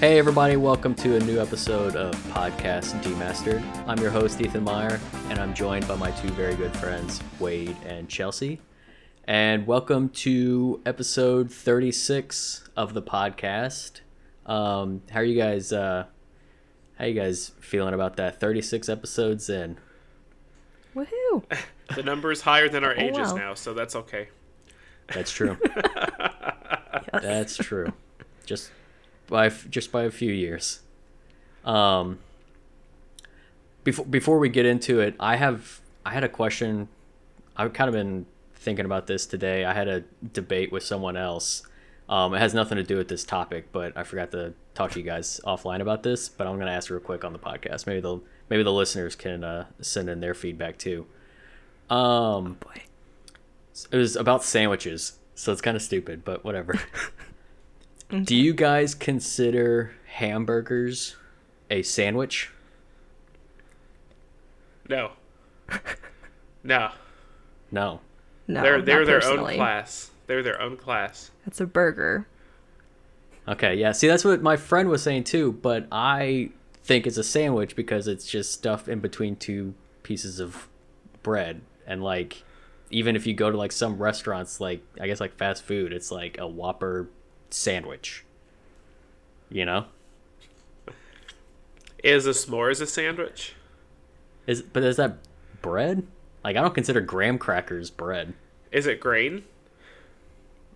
Hey, everybody, welcome to a new episode of Podcast Demastered. I'm your host, Ethan Meyer, and I'm joined by my two very good friends, Wade and Chelsea. And welcome to episode 36 of the podcast. Um, how are you guys? Uh, how you guys feeling about that? 36 episodes in. Woohoo! The number is higher than our Oh, ages wow. now, so that's okay. That's true. Yes. That's true. Just by just by a few years. Um. Before before we get into it, I have I had a question. I've kind of been thinking about this today. I had a debate with someone else. Um, it has nothing to do with this topic, but I forgot to talk to you guys offline about this. But I'm gonna ask real quick on the podcast. Maybe the maybe the listeners can uh, send in their feedback too. Um, Boy. it was about sandwiches, so it's kind of stupid, but whatever. Do you guys consider hamburgers a sandwich? No. No. No. No, they're they're not their personally. own class. They're their own class. That's a burger. Okay, yeah. See, that's what my friend was saying too, but I think it's a sandwich because it's just stuff in between two pieces of bread. And like, even if you go to like some restaurants, like, I guess like fast food, it's like a Whopper sandwich. You know? Is a s'mores a sandwich? Is But is that bread? Like, I don't consider graham crackers bread. Is it grain?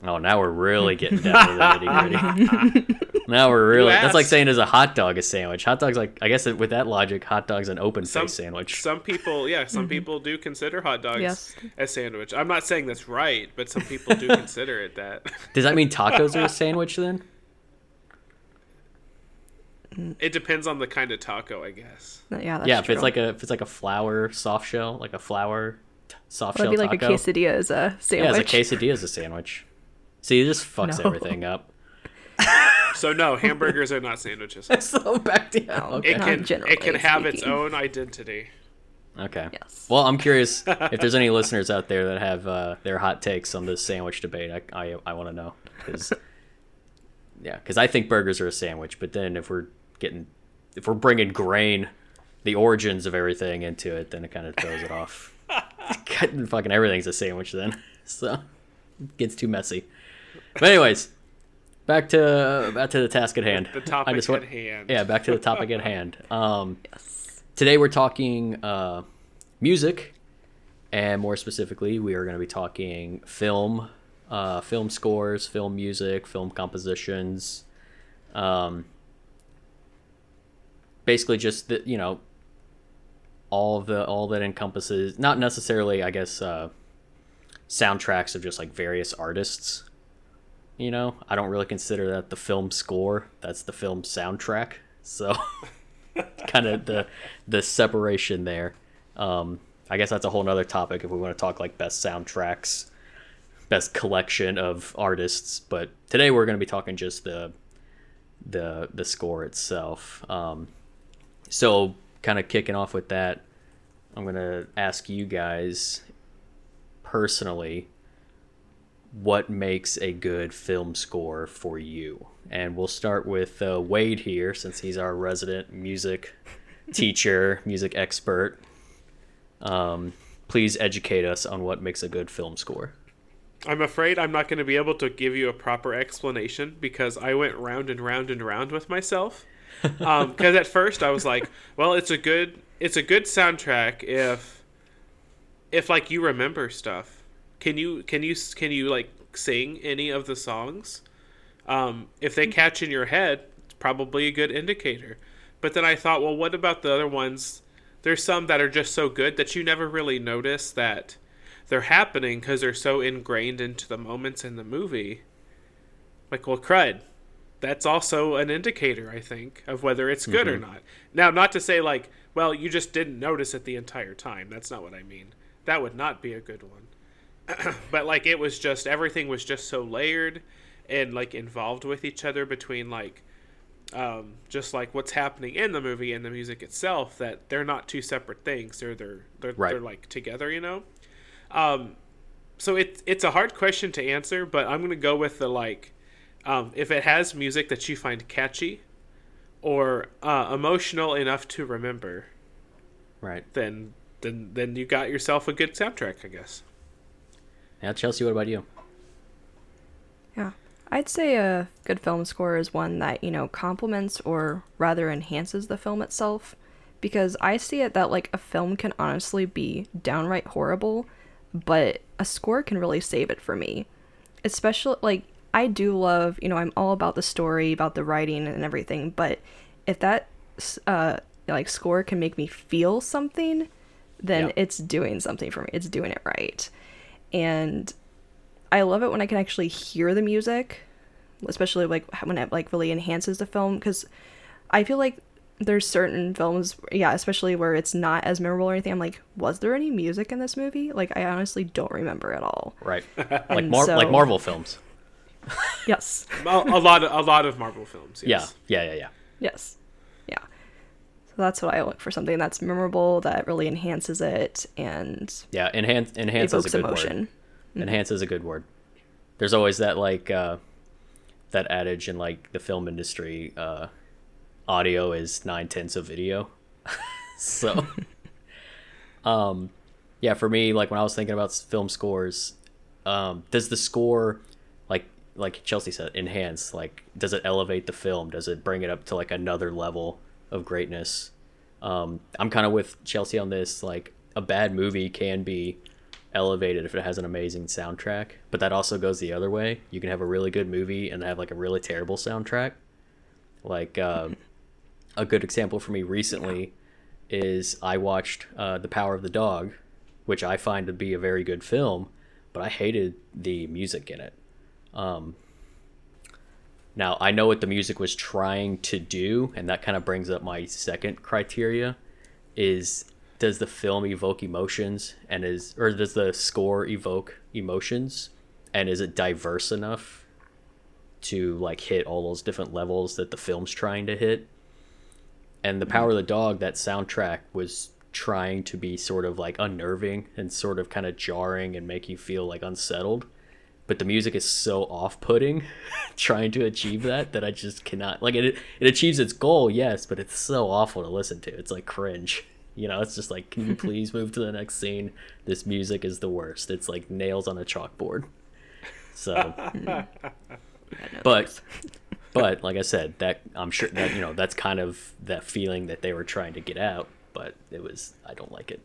Oh, now we're really getting down to the nitty gritty. now we're really. That's like saying is a hot dog a sandwich? Hot dog's like I guess with that logic, hot dog's an open Some face sandwich. Some people, yeah, some mm-hmm. people do consider hot dogs Yes. a sandwich. I'm not saying that's right, but some people do consider it that. Does that mean tacos are a sandwich then? It depends on the kind of taco, I guess. Yeah, that's yeah, if true. it's like a if it's like a flour soft shell, like a flour t- soft That'd shell be like a quesadilla as a yeah, sandwich. it's a quesadilla is a sandwich. See, it just fucks No. everything up. So no, hamburgers are not sandwiches. so back to No. okay. It can it can have its own identity. Okay. Yes. Well, I'm curious if there's any listeners out there that have uh, their hot takes on this sandwich debate. I I, I want to know because yeah, because I think burgers are a sandwich, but then if we're getting if we're bringing grain, the origins of everything into it, then it kind of throws it off. Cutting fucking everything's a sandwich then, so it gets too messy. But anyways, back to back to the task at hand. The topic I just want- at hand. Yeah, back to the topic at hand. Um, yes. today we're talking uh, music, and more specifically, we are going to be talking film, uh, film scores, film music, film compositions. Um, basically, just the you know, all of the all that encompasses not necessarily, I guess, uh, soundtracks of just like various artists. You know, I don't really consider that the film score. That's the film soundtrack. So. kind of the the separation there. Um, I guess that's a whole nother topic if we want to talk like best soundtracks, best collection of artists. But today we're going to be talking just the the the score itself. Um, so kind of kicking off with that, I'm going to ask you guys personally what makes a good film score for you? And we'll start with uh, Wade here, since he's our resident music teacher, music expert. Um, please educate us on what makes a good film score. I'm afraid I'm not going to be able to give you a proper explanation because I went round and round and round with myself. Because at first I was like, "Well, it's a good, it's a good soundtrack if, if like you remember stuff. Can you, can you, can you like sing any of the songs? Um, if they catch in your head, it's probably a good indicator. But then I thought, well, what about the other ones? There's some that are just so good that you never really notice that they're happening because they're so ingrained into the moments in the movie. Like, well, crud. That's also an indicator, I think, of whether it's good or not. Now, not to say, like, well, you just didn't notice it the entire time. That's not what I mean. That would not be a good one. but, like, it was just, everything was just so layered and, like, involved with each other between, like, um, just like what's happening in the movie and the music itself that they're not two separate things they're they're they're, Right. they're like together you know um, so it's it's a hard question to answer but i'm gonna go with the like um, if it has music that you find catchy or uh, emotional enough to remember, Right. then then then you got yourself a good soundtrack, I guess. Yeah, Chelsea, what about you? Yeah. I'd say a good film score is one that, you know, complements or rather enhances the film itself. Because I see it that, like, a film can honestly be downright horrible, but a score can really save it for me. Especially, like, I do love, you know, I'm all about the story, about the writing and everything, but if that, uh, like, score can make me feel something, then Yeah. it's doing something for me. It's doing it right. And I love it when I can actually hear the music, especially like when it like really enhances the film because I feel like there's certain films, yeah, especially where it's not as memorable or anything. I'm like, was there any music in this movie? Like, I honestly don't remember at all. Right. Like And Mar- like Marvel films. Yes, a, a lot of a lot of Marvel films. Yes. Yeah. Yeah. Yeah. Yeah. yes, yeah. So that's what I look for something that's memorable that really enhances it and Yeah. Enhance. Enhance is a good emotion. word. Enhance is a good word. There's always that like uh, that adage in like the film industry. Uh, audio is nine tenths of video. so, um, yeah, for me, like when I was thinking about film scores, um, does the score, like like Chelsea said, enhance? Like, does it elevate the film? Does it bring it up to like another level of greatness? Um, I'm kind of with Chelsea on this. Like, a bad movie can be elevated if it has an amazing soundtrack, but that also goes the other way. You can have a really good movie and have like a really terrible soundtrack. Like, uh, a good example for me recently is I watched uh, The Power of the Dog, which I find to be a very good film, but I hated the music in it. Um, now, I know what the music was trying to do, and that kind of brings up my second criteria is does the film evoke emotions and is or does the score evoke emotions? And is it diverse enough to like hit all those different levels that the film's trying to hit? And the power of the dog that soundtrack was trying to be sort of like unnerving and sort of kind of jarring and make you feel like unsettled but the music is so off-putting trying to achieve that that i just cannot like it it achieves its goal yes but it's so awful to listen to. It's like cringe. You know it's just like can you please move to the next scene? This music is the worst. It's like nails on a chalkboard. So but but like I said, that I'm sure that you know that's kind of that feeling that they were trying to get out, but it was I don't like it.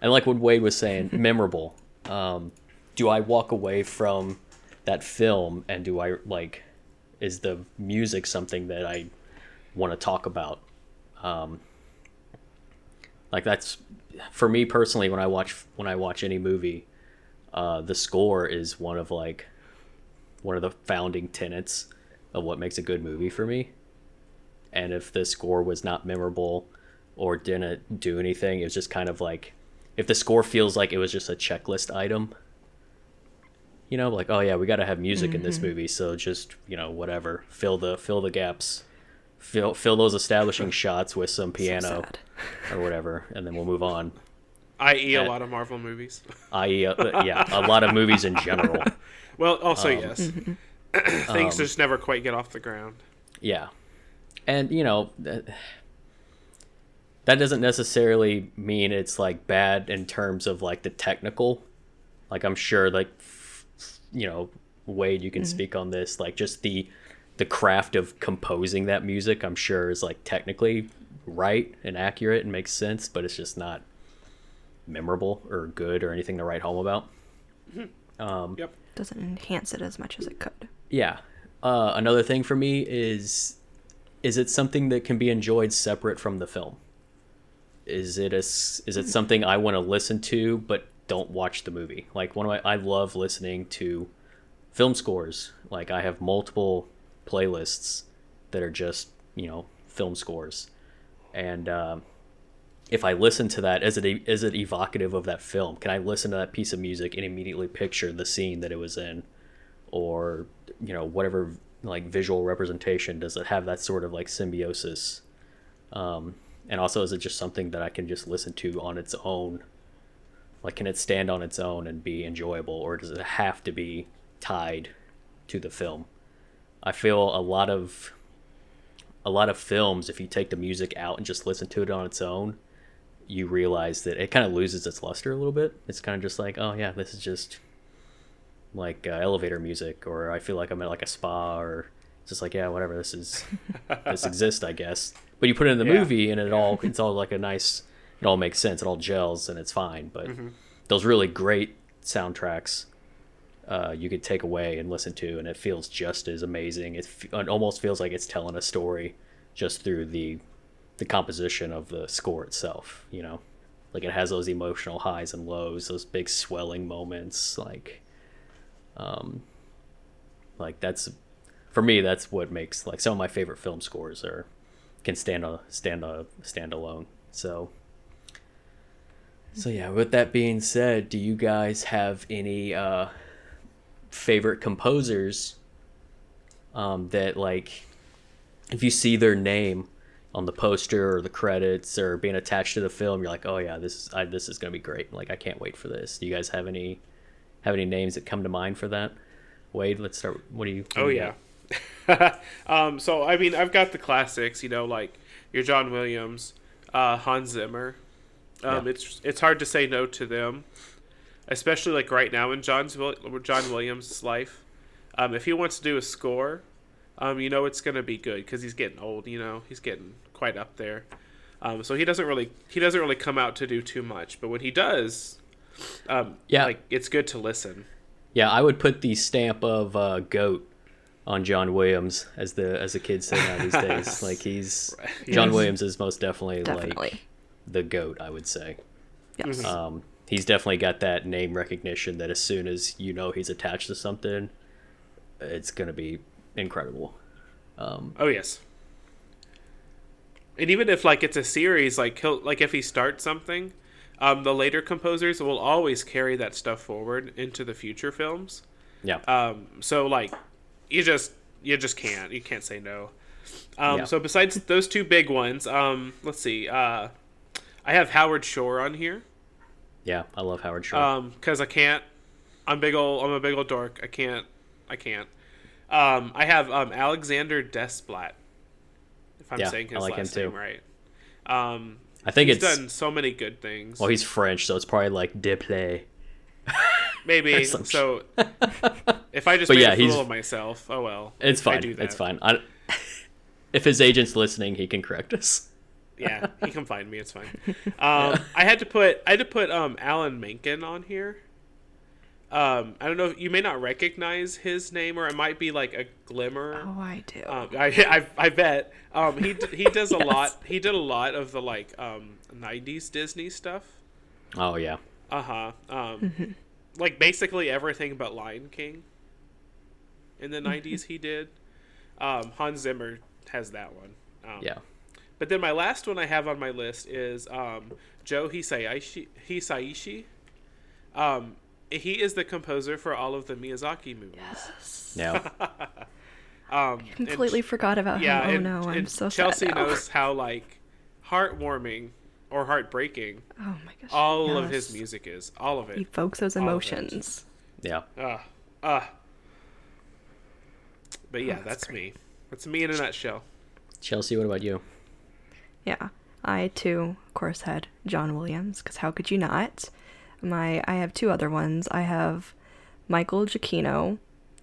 And like what Wade was saying, memorable. Um, do I walk away from that film and do I like is the music something that I want to talk about? Um, like that's for me personally when I watch when I watch any movie, uh, the score is one of like one of the founding tenets of what makes a good movie for me. And if the score was not memorable or didn't do anything, it was just kind of like if the score feels like it was just a checklist item, you know, like oh yeah, we got to have music in this movie, so just you know whatever, fill the fill the gaps, fill fill those establishing shots with some piano sad. or whatever, and then we'll move on. I.e., a lot of Marvel movies. I.e., uh, yeah, a lot of movies in general. Well, also Um, yes, things just never quite get off the ground. Yeah. And, you know, that, that doesn't necessarily mean it's like bad in terms of like the technical. Like I'm sure like f- f- you know, Wade you can mm-hmm. speak on this like just the the craft of composing that music I'm sure is like technically right and accurate and makes sense, but it's just not memorable or good or anything to write home about. Mm-hmm. Um, yep. Doesn't enhance it as much as it could. Yeah. Uh, another thing for me is is it something that can be enjoyed separate from the film? Is it a s- is it mm-hmm. something I want to listen to but don't watch the movie? Like one of my I love listening to film scores. Like I have multiple playlists that are just you know film scores, and um, if I listen to that, is it is it evocative of that film? Can I listen to that piece of music and immediately picture the scene that it was in? or you know whatever like visual representation does it have that sort of like symbiosis um, and also is it just something that i can just listen to on its own like can it stand on its own and be enjoyable or does it have to be tied to the film i feel a lot of a lot of films, if you take the music out and just listen to it on its own, you realize that it kind of loses its luster a little bit. It's kind of just like, oh yeah, this is just like uh, elevator music, or I feel like I'm at like a spa, or it's just like yeah, whatever. This is this exists, I guess. But you put it in the Yeah. movie, and it all it's all like a nice. It all makes sense. It all gels, and it's fine. But those really great soundtracks uh, you could take away and listen to, and it feels just as amazing. It, f- it almost feels like it's telling a story just through the the composition of the score itself. You know, like it has those emotional highs and lows, those big swelling moments. Like, um, like that's for me. That's what makes like some of my favorite film scores are can stand a stand a stand alone. So. So yeah, with that being said, do you guys have any uh favorite composers um, that like if you see their name on the poster or the credits or being attached to the film you're like oh yeah this is I, this is gonna be great like i can't wait for this do you guys have any have any names that come to mind for that wade let's start what do you what Oh do you yeah. um, so I mean, I've got the classics. You know, like your John Williams, uh, Hans Zimmer. Um, Yeah. It's it's hard to say no to them, especially like right now in John's John Williams' life. Um, if he wants to do a score, um, you know it's gonna be good because he's getting old. You know, he's getting quite up there. Um, so he doesn't really he doesn't really come out to do too much, but when he does, um, Yeah. like it's good to listen. yeah i would put the stamp of uh, goat on john williams as the as the kids say now these days like he's john Yes. williams is most definitely, Definitely. like the goat i would say Yes. Um, he's definitely got that name recognition that as soon as you know he's attached to something, it's gonna be incredible. Um, Oh yes. And even if like it's a series, like he'll like if he starts something, um, the later composers will always carry that stuff forward into the future films. yeah, Um, so like you just you just can't you can't say no. Um, Yeah. So besides those two big ones, um, let's see. Uh, I have Howard Shore on here yeah, I love Howard Shore. um because I can't. I'm big old. I'm a big old dork. I can't. I can't. Um, I have um Alexander Desplat. If I'm Yeah, saying I his like him last too. name right. Um, I think he's it's done so many good things. well, he's French, so it's probably like Deplay. Maybe so. if I just But made yeah, a fool of myself, oh well. It's I fine. It's fine. I, if his agent's listening, he can correct us. Yeah, he can find me. It's fine. Um, I had to put I had to put um Alan Menken on here. Um, I don't know. You may not recognize his name, or it might be like a glimmer. oh, I do. Um, I, I I bet. Um, he he does a lot. He did a lot of the like um '90s Disney stuff. Oh yeah, Uh huh. Um, Mm-hmm. like basically everything but Lion King. In the Mm-hmm. '90s, he did. Um, Hans Zimmer has that one. Um, yeah. But then my last one I have on my list is um, Joe Hisaishi. Hisaishi. Um, he is the composer for all of the Miyazaki movies. yes. Yeah. Um, and Completely forgot about yeah, him. Oh and, no, I'm and so Chelsea sad now. knows how like heartwarming or heartbreaking Oh my gosh. all of his music is. All of it. evokes those All of it. emotions. Yeah. Ah, ah. But yeah, Oh, that's that's, me. That's me in a nutshell. Chelsea, what about you? Yeah, I too, of course, had John Williams because how could you not? My, I have two other ones. I have Michael Giacchino.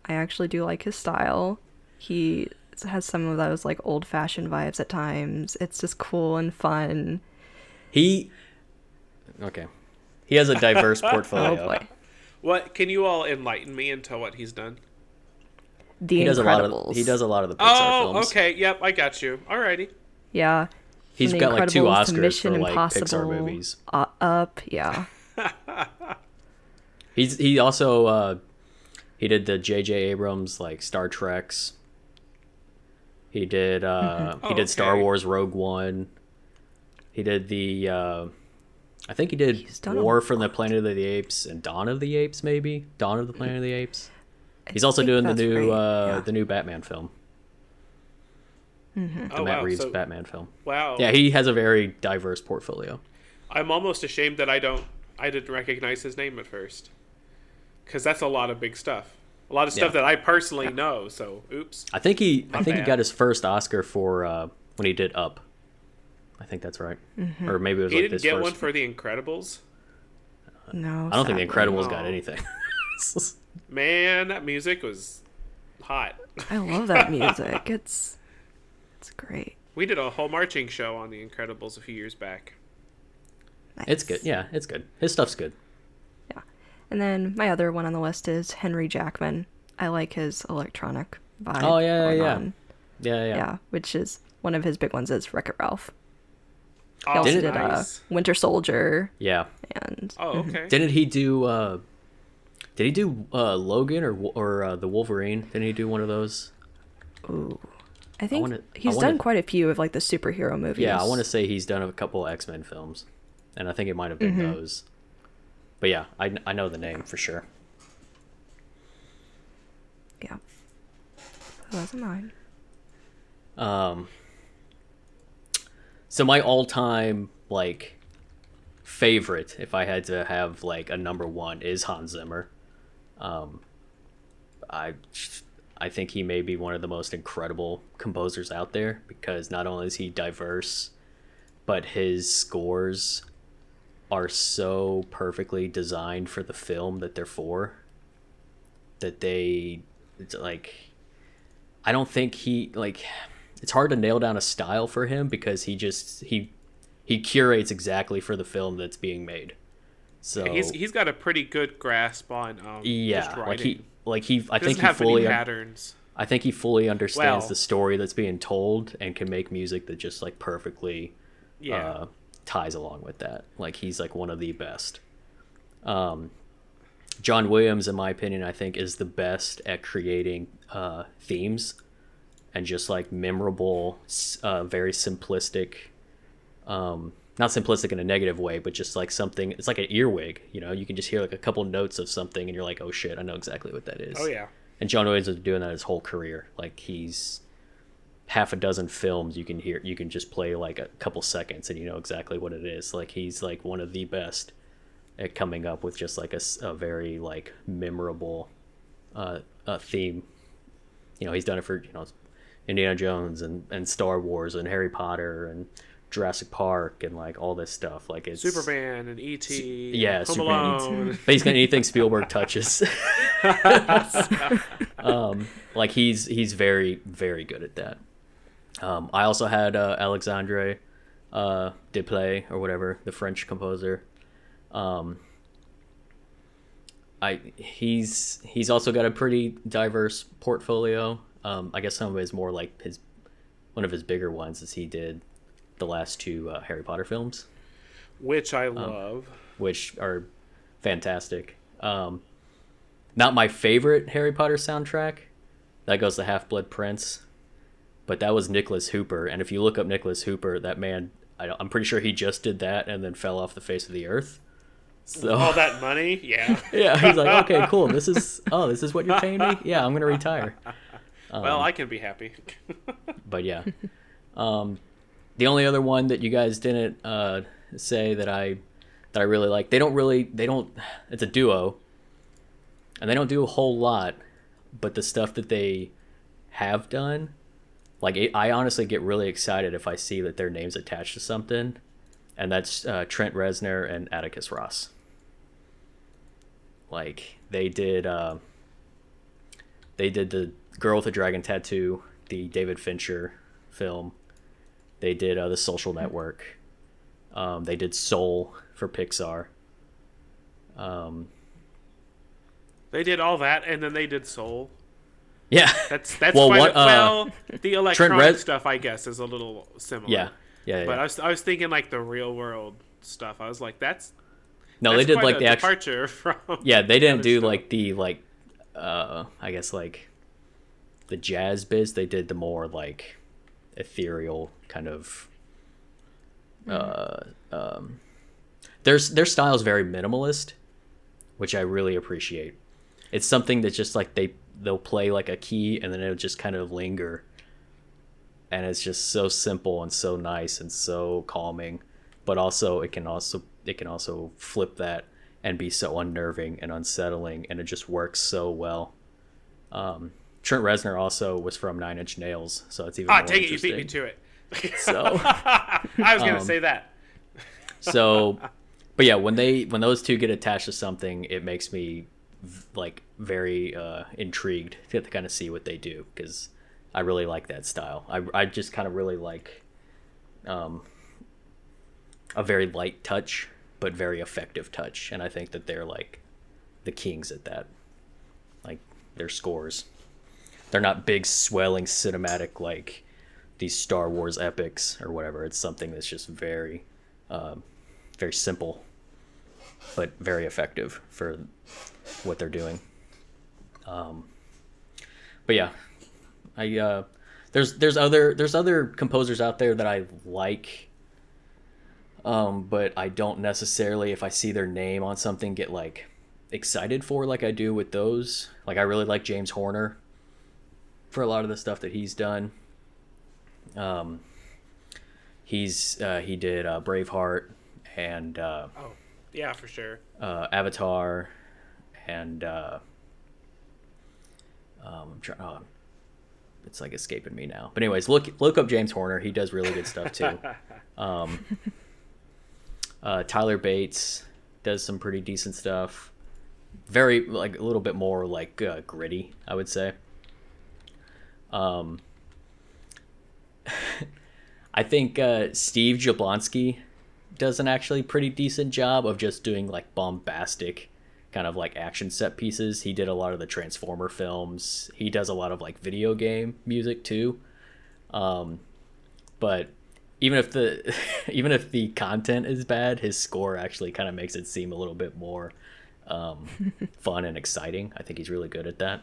I actually do like his style. He has some of those like old-fashioned vibes at times. It's just cool and fun. He. Okay. He has a diverse Oh portfolio. boy, What can you all enlighten me into what he's done? The He does a lot of he does a lot of the Pixar Oh, films. okay. Yep, I got you. Alrighty. Yeah. He's From got like two Oscars Mission for like Pixar Impossible, movies. Uh, up, yeah. He's he also uh he did the J.J. Abrams like Star Treks. He did uh he Oh, did Star. Wars Rogue One. He did the uh I think he did He's done a War from the. Planet of the Apes and Dawn of the Apes maybe. Dawn of the Planet of the Apes. He's also doing the new right, uh yeah. the new Batman film. The Oh Matt wow. Reeves So, Batman film. wow. Yeah, he has a very diverse portfolio. I'm almost ashamed that I don't I didn't recognize his name at first. Cuz that's a lot of big stuff. a lot of stuff Yeah. that I personally know. So, oops. I think he I Not think he got his first Oscar for uh, when he did Up. I think that's right. Or maybe it was He like didn't his get first. one for The Incredibles. No, I don't think The sadly. Incredibles got anything. Man, that music was hot. I love that music. It's it's great. We did a whole marching show on The Incredibles a few years back. Nice. it's good. Yeah, it's good. His stuff's good. Yeah. And then my other one on the list is Henry Jackman. I like his electronic vibe. Oh, yeah, going yeah. Yeah, yeah. yeah, which is one of his big ones is Wreck It Ralph. He Oh, also Didn't- did uh, nice. Winter Soldier Yeah. and Oh, okay. Didn't he do? uh Did he do uh Logan or or uh, the Wolverine? Didn't he do one of those? ooh, I think wanna- I he's wanna- done quite a few of like the superhero movies. Yeah, I want to say he's done a couple X Men films, and I think it might have been Mm-hmm. those. But yeah, I I know the name for sure. Yeah, those are mine. Um, so my all-time like favorite, if I had to have like a number one, is Hans Zimmer. Um, I I think he may be one of the most incredible composers out there because not only is he diverse, but his scores are so perfectly designed for the film that they're for. That they, it's like, I don't think he like it's hard to nail down a style for him because he just he he curates exactly for the film that's being made. So He's he's got a pretty good grasp on um, yeah, like he like he I think he fully patterns. I think he fully understands Well- the story that's being told and can make music that just like perfectly Yeah, uh, ties along with that. Like he's like one of the best. Um, John Williams, in my opinion, I think is the best at creating uh, themes and just like memorable, uh, very simplistic. Um, not simplistic in a negative way, but just like something. It's like an earwig. You know, you can just hear like a couple notes of something, and you're like, "Oh shit, I know exactly what that is." oh yeah. And John Williams been doing that his whole career. Like he's half a dozen films you can hear you can just play like a couple seconds and you know exactly what it is. Like he's like one of the best at coming up with just like a very like memorable uh, uh theme. You know, he's done it for, you know, Indiana Jones and, and Star Wars and Harry Potter and Jurassic Park and like all this stuff. Like it's Superman and E.T. yeah, Home Superman, Alone. basically anything Spielberg touches. um, like he's he's very very good at that. Um, I also had uh, Alexandre uh, Desplat or whatever the French composer. Um, I he's he's also got a pretty diverse portfolio. Um, I guess some of his more like his one of his bigger ones is he did the last two uh, Harry Potter films which Um, I love. which are fantastic. Um, not my favorite Harry Potter soundtrack. That goes to Half Blood Prince, but that was Nicholas Hooper. And if you look up Nicholas Hooper, that man, I, I'm pretty sure he just did that and then fell off the face of the earth. So All that money, yeah. yeah, he's like, okay, cool. This is oh, this is what you're paying me. Yeah, I'm gonna retire. well, Um, I can be happy. but yeah um the only other one that you guys didn't uh say that i that i really like they don't really they don't it's a duo. And they don't do a whole lot but the stuff that they have done like it, i honestly get really excited if i see that their names attached to something. And that's uh, trent reznor and atticus ross. Like they did uh, they did the girl with the dragon tattoo the david fincher film they did uh, the social network um, they did soul for pixar um, they did all that, and then they did Soul. yeah That's that's Well, what, a- uh, the electronic Rez- stuff, I guess, is a little similar. yeah yeah, yeah. But I was I was thinking like the real world stuff. I was like, that's no they did like the actual departure from. yeah they didn't do stuff. like the like uh i guess like the jazz biz they did the more like ethereal kind of uh um their their style is very minimalist which i really appreciate. It's something that just like they they'll play like a key and then it'll just kind of linger. And it's just so simple and so nice and so calming but also it can also it can also flip that and be so unnerving and unsettling and it just works so well. Um, Trent Reznor also was from Nine Inch Nails, so it's even Ah, more dang it, you beat me to it. So, I was gonna Um, say that. so, but yeah, when they when those two get attached to something, it makes me v- like very uh, intrigued to kind of see what they do because I really like that style. I I just kind of really like um, a very light touch but very effective touch, and I think that they're like the kings at that. Like their scores, they're not big swelling cinematic like these Star Wars epics or whatever. It's something that's just very, um, very simple, but very effective for what they're doing. Um, but yeah, I uh, there's there's other there's other composers out there that I like. Um, but I don't necessarily, if I see their name on something, get like excited for like I do with those. Like I really like James Horner for a lot of the stuff that he's done. Um, he's uh, he did uh, Braveheart and uh, Oh, yeah, for sure. uh, Avatar and uh, um, I'm trying. Oh, it's like escaping me now. But anyways, look look up James Horner. He does really good stuff too. Um, uh, Tyler Bates does some pretty decent stuff. Very like a little bit more like uh, gritty, I would say. Um, I think uh, Steve Jablonsky does an actually pretty decent job of just doing like bombastic kind of like action set pieces. He did a lot of the Transformer films. He does a lot of like video game music too. Um, but even if the even if the content is bad, his score actually kind of makes it seem a little bit more um, fun and exciting. I think he's really good at that.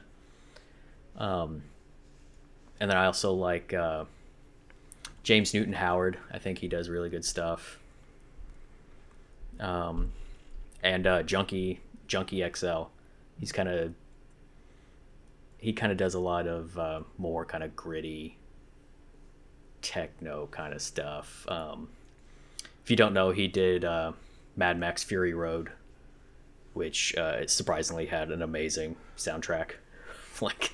Um, and then I also like uh, James Newton Howard. I think he does really good stuff. Um, and uh, Junkie Junkie XL. He's kind of he kind of does a lot of uh, more kind of gritty techno kind of stuff. Um, if you don't know, he did uh, Mad Max Fury Road, which uh, surprisingly had an amazing soundtrack, like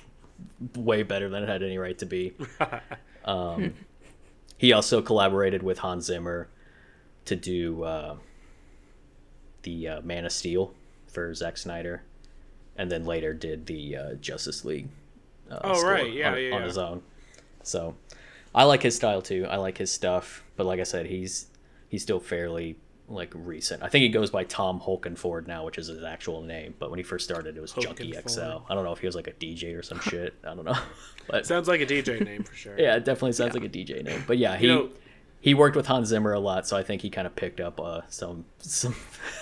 way better than it had any right to be. Um, he also collaborated with Hans Zimmer to do uh, the uh, Man of Steel for Zack Snyder, and then later did the uh, Justice League. Uh, Oh, right. Yeah, on, yeah, on his own. So, I like his style too. I like his stuff, but like I said, he's he's still fairly like recent. I think he goes by Tom Holkenborg now, which is his actual name. But when he first started, it was Junkie XL. I don't know if he was like a DJ or some shit. I don't know, but Sounds like a DJ name for sure. yeah, it definitely sounds like a DJ name. But yeah, he You know- he worked with Hans Zimmer a lot, so I think he kind of picked up uh, some some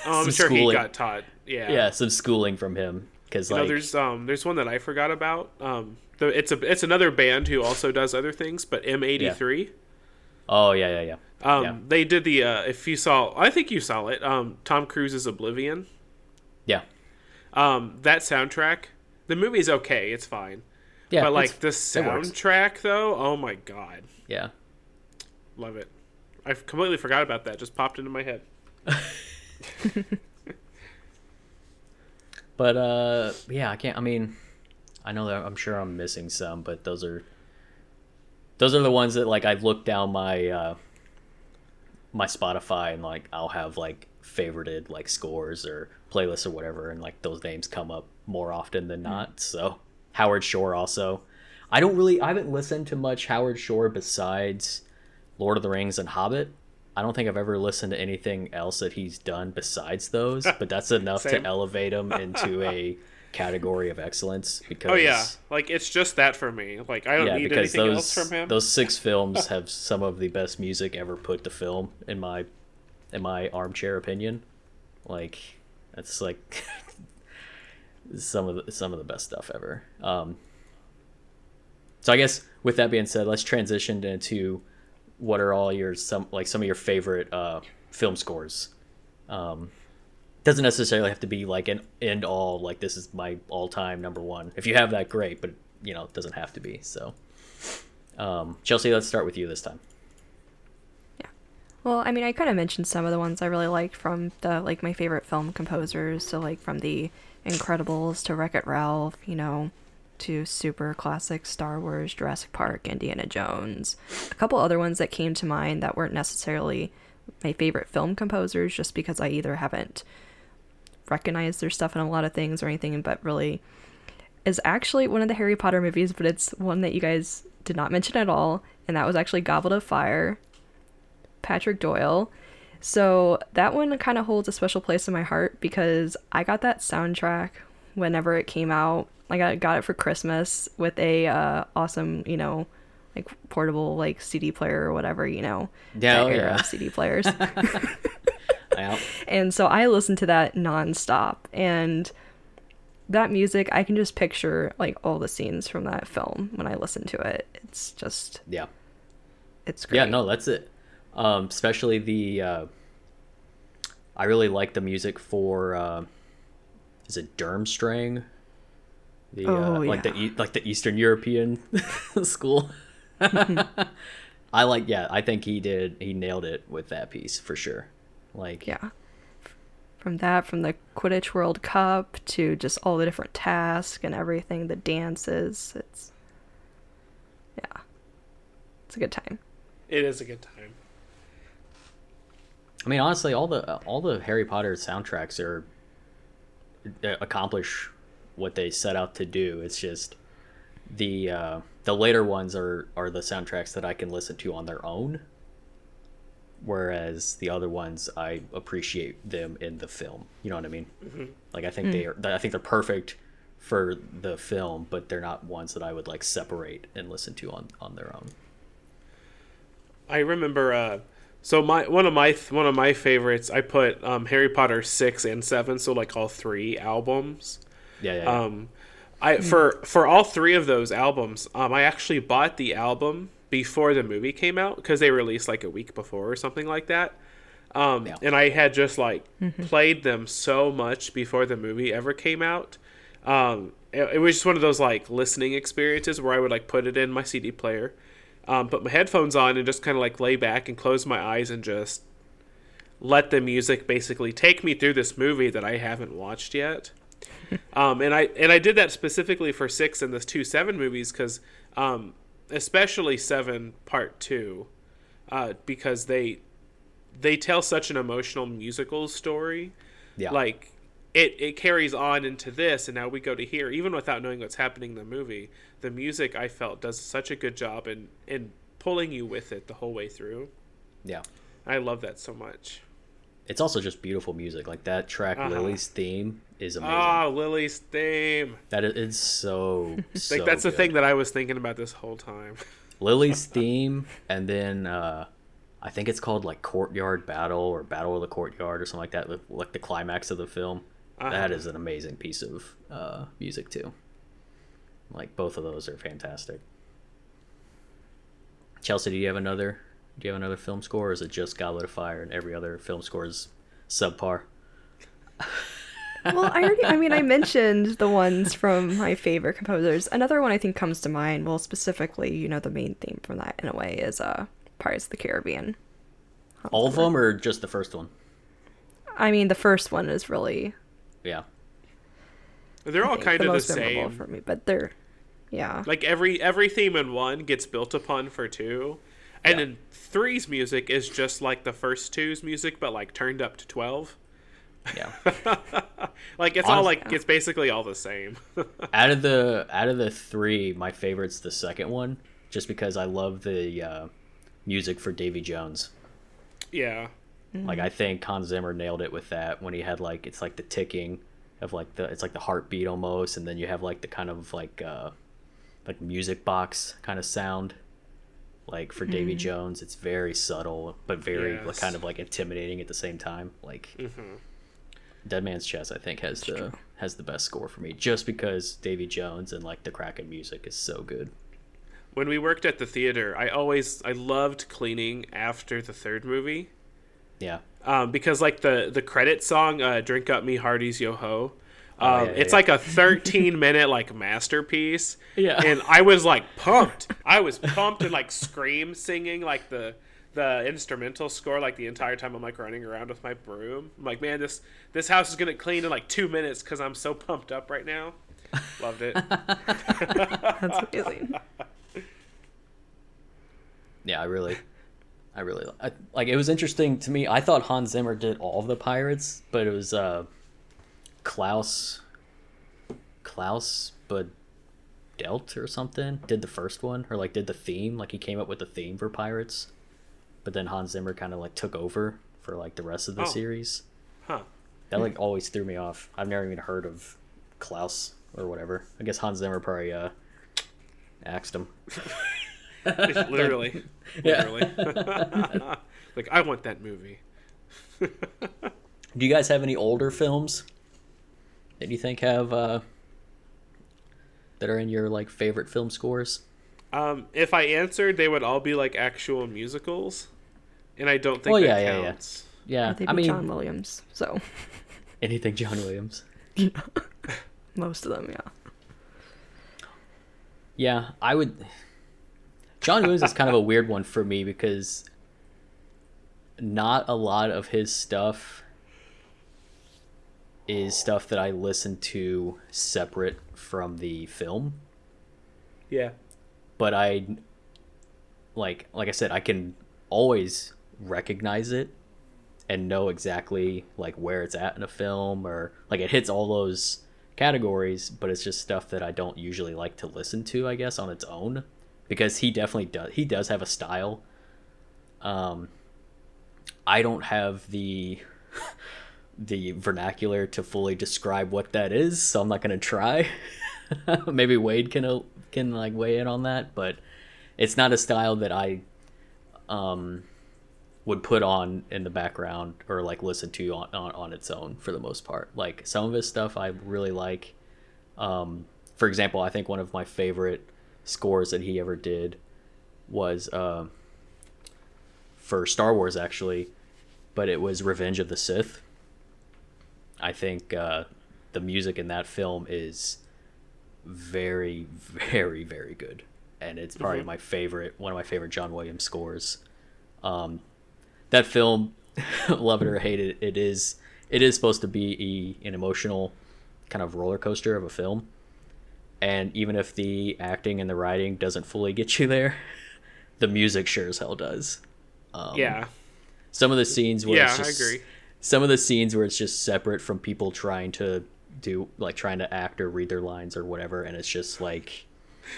Oh, I'm some sure schooling. he got taught. Yeah. yeah some schooling from him because like know, there's um, there's one that I forgot about. Um, the, it's a it's another band who also does other things, but M83. oh yeah yeah yeah Um, Yeah. they did the uh, if you saw, I think you saw it. Um, Tom Cruise's Oblivion. yeah Um, that soundtrack. The movie's okay. It's fine. yeah. but like the soundtrack though, oh my god, yeah. love it. I completely forgot about that. Just popped into my head. But uh, yeah, I can't. I mean, I know that I'm sure I'm missing some, but those are those are the ones that like I've looked down my uh, my Spotify and like I'll have like favorited like scores or playlists or whatever, and like those names come up more often than hmm. not. So Howard Shore also. I don't really. I haven't listened to much Howard Shore besides Lord of the Rings and Hobbit. I don't think I've ever listened to anything else that he's done besides those, but that's enough to elevate him into a category of excellence because Oh yeah, like it's just that for me. Like I don't yeah, need because anything those else from him. those six films have some of the best music ever put to film in my in my armchair opinion. Like that's like some of the, some of the best stuff ever. Um, so I guess with that being said, let's transition into what are all your some like some of your favorite uh, film scores. Um, doesn't necessarily have to be like an end all like this is my all time number one. If you have that, great, but you know it doesn't have to be. So, um, Chelsea, let's start with you this time. Yeah. Well, I mean, I kind of mentioned some of the ones I really liked from the like my favorite film composers. So like from the Incredibles to Wreck It Ralph, you know, to super classic Star Wars, Jurassic Park, Indiana Jones. A couple other ones that came to mind that weren't necessarily my favorite film composers just because I either haven't recognized their stuff in a lot of things or anything, but really is actually one of the Harry Potter movies, but it's one that you guys did not mention at all, and that was actually Goblet of Fire, Patrick Doyle. So that one kind of holds a special place in my heart because I got that soundtrack whenever it came out. Like I got it for Christmas with a uh, awesome, you know, like portable like CD player or whatever, you know, Yeah, oh, era yeah. CD players. Yeah. and so I listened to that nonstop, and that music I can just picture like all the scenes from that film when I listen to it. It's just Yeah. it's great. Yeah, no, that's it. Um, especially the uh, I really like the music for uh, is it Durmstrang? The uh, Oh, like the yeah. e- like the Eastern European school. I like yeah, I think he did he nailed it with that piece for sure. Like yeah. From that, from the Quidditch World Cup to just all the different tasks and everything, the dances. It's yeah, it's a good time. It is a good time. I mean, honestly, all the all the Harry Potter soundtracks are uh, accomplish what they set out to do. It's just the uh, the later ones are are the soundtracks that I can listen to on their own, whereas the other ones I appreciate them in the film. You know what I mean? Like I think they are. I think they're perfect for the film, but they're not ones that I would like separate and listen to on on their own. I remember. Uh, so my one of my one of my favorites. I put um, Harry Potter six and seven. So like all three albums. Yeah, yeah. yeah. Um, I for for all three of those albums, um, I actually bought the album before the movie came out because they released like a week before or something like that. Um, Yeah. and I had just like played them so much before the movie ever came out. Um, it, it was just one of those like listening experiences where I would like put it in my CD player, um, put my headphones on, and just kind of like lay back and close my eyes and just let the music basically take me through this movie that I haven't watched yet. um, and I and I did that specifically for six and the two seven movies because, um, especially seven part two, uh, because they they tell such an emotional musical story. yeah. Like it it carries on into this, and now we go to here, even without knowing what's happening in the movie. The music I felt does such a good job in in pulling you with it the whole way through. yeah. I love that so much. It's also just beautiful music. Like that track, Uh-huh. Lily's theme is amazing. Ah, Lily's theme. That is it's so, so Like that's the thing that I was thinking about this whole time. Lily's theme, and then uh, I think it's called like Courtyard Battle or Battle of the Courtyard or something like that. Like the climax of the film. That Uh-huh. is an amazing piece of uh, music too. Like both of those are fantastic. Chelsea, do you have another? Do you have another film score, or is it just Goblet of Fire and every other film score is subpar? well, I already, I mean, I mentioned the ones from my favorite composers. Another one I think comes to mind, well, specifically, you know, the main theme from that in a way is uh, Pirates of the Caribbean. All of them, or just the first one? I mean, the first one is really Yeah. They're I all kind the of the most memorable same. for me, but they're, yeah, Like every every theme in one gets built upon for two, and Yeah. then three's music is just like the first two's music, but like turned up to twelve. Yeah. Like it's all like it's basically all the same. out of the out of the three, my favorite's the second one, just because I love the uh, music for Davy Jones. yeah. Like Mm-hmm. I think Hans Zimmer nailed it with that when he had like it's like the ticking of like the it's like the heartbeat almost, and then you have like the kind of like uh like music box kind of sound. Like for Davy Jones, it's very subtle but very like, Yes. kind of like intimidating at the same time. Like Dead Man's Chest, I think has the has the best score for me, just because Davy Jones and like the Kraken music is so good. When we worked at the theater, I always I loved cleaning after the third movie. Yeah, um, because like the the credit song uh, "Drink Up Me Hearties Yo Ho," Oh, um, yeah, it's yeah. like a 13 minute like masterpiece. Yeah. and I was like pumped. I was pumped and like scream singing like the the instrumental score like the entire time I'm like running around with my broom. I'm like, man, this this house is gonna clean in like two minutes because I'm so pumped up right now. Loved it. That's amazing. Yeah, I really, I really I, like. It was interesting to me. I thought Hans Zimmer did all of the pirates, but it was uh, Klaus, Klaus, but Delt or something did the first one, or like did the theme. Like he came up with the theme for pirates, but then Hans Zimmer kind of like took over for like the rest of the Oh. series. Huh. That like always threw me off. I've never even heard of Klaus or whatever. I guess Hans Zimmer probably uh, axed him. Literally. Yeah. Literally. like I want that movie. Do you guys have any older films that you think have uh, that are in your like favorite film scores? Um, if I answered, they would all be like actual musicals, and I don't think Well, that yeah, yeah, yeah. Yeah, I mean John Williams, so anything John Williams. most of them, yeah. Yeah, I would. John Williams is kind of a weird one for me because not a lot of his stuff is stuff that I listen to separate from the film. Yeah. but I like like I said, I can always recognize it and know exactly like where it's at in a film or like it hits all those categories, but it's just stuff that I don't usually like to listen to, I guess, on its own. Because he definitely does he does have a style. Um I don't have the the vernacular to fully describe what that is, so I'm not gonna try. Maybe Wade can uh, can like weigh in on that, but it's not a style that I um would put on in the background or like listen to on, on, on its own for the most part. Like some of his stuff I really like. Um, for example, I think one of my favorite scores that he ever did was uh, for Star Wars actually, but it was Revenge of the Sith. I think uh, the music in that film is very, very, very good, and it's probably Mhm. my favorite, one of my favorite John Williams scores. Um, that film, love it or hate it, it is it is supposed to be a, an emotional kind of roller coaster of a film, and even if the acting and the writing doesn't fully get you there, the music sure as hell does. Um, yeah. some of the scenes where Yeah, it's I agree. Some of the scenes where it's just separate from people trying to do like trying to act or read their lines or whatever, and it's just like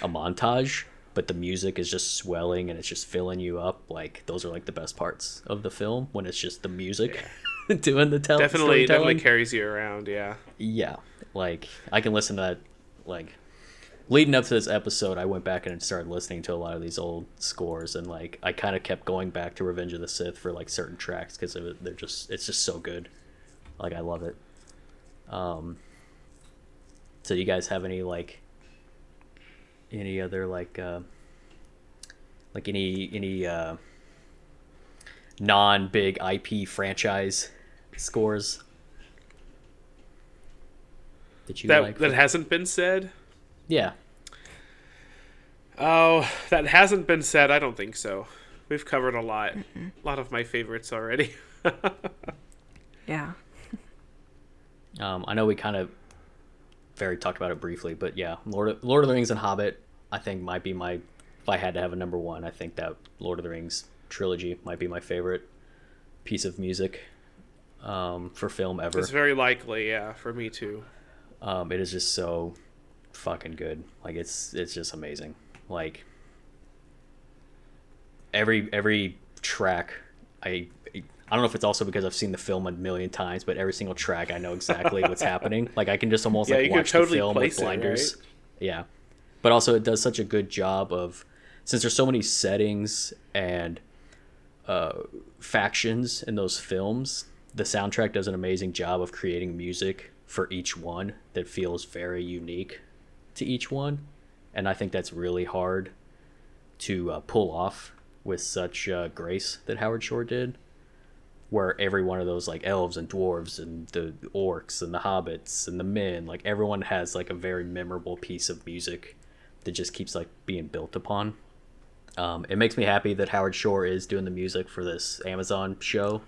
a montage, but the music is just swelling and it's just filling you up. Like those are like the best parts of the film when it's just the music doing the tell Definitely, definitely carries you around. Yeah. Yeah, like I can listen to that. Like leading up to this episode, I went back and started listening to a lot of these old scores, and like I kind of kept going back to Revenge of the Sith for like certain tracks because they're just it's just so good. Like I love it. Um. So you guys have any like any other like uh like any any uh non big IP franchise scores that you That like? that hasn't been said. Yeah. Oh, that hasn't been said. I don't think so. We've covered a lot, a lot of my favorites already. Yeah. Um, I know we kind of very talked about it briefly, but yeah, Lord of, Lord of the Rings and Hobbit, I think might be my. If I had to have a number one, I think that Lord of the Rings trilogy might be my favorite piece of music um, for film ever. it's very likely, yeah, for me too. Um, it is just so fucking good. Like it's it's just amazing. Like every every track, I I don't know if it's also because I've seen the film a million times, but every single track I know exactly what's happening. Like I can just almost Yeah, like watch totally the film with place it, blinders. right? Yeah, but also it does such a good job of since there's so many settings and uh, factions in those films, the soundtrack does an amazing job of creating music for each one that feels very unique to each one, and I think that's really hard to uh, pull off with such uh, grace that Howard Shore did. Where every one of those like elves and dwarves and the orcs and the hobbits and the men, like everyone has like a very memorable piece of music that just keeps like being built upon. Um, it makes me happy that Howard Shore is doing the music for this Amazon show,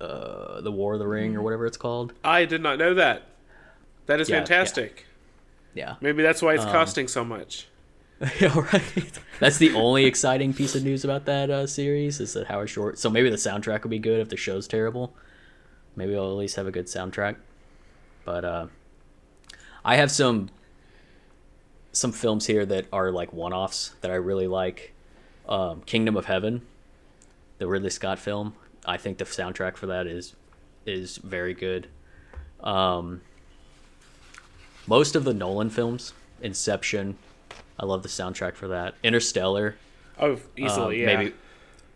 uh, The War of the Ring or whatever it's called. I did not know that. That is Yeah, yeah. fantastic. Yeah. Maybe that's why it's Um, costing so much. yeah, right. That's the only exciting piece of news about that uh, series is that Howard Shore. So maybe the soundtrack will be good if the show's terrible. Maybe I'll at least have a good soundtrack. But uh, I have some some films here that are like one-offs that I really like. Um, Kingdom of Heaven, the Ridley Scott film. I think the soundtrack for that is is very good. Um, most of the Nolan films, Inception, I love the soundtrack for that. Interstellar, Oh, um, easily, yeah. maybe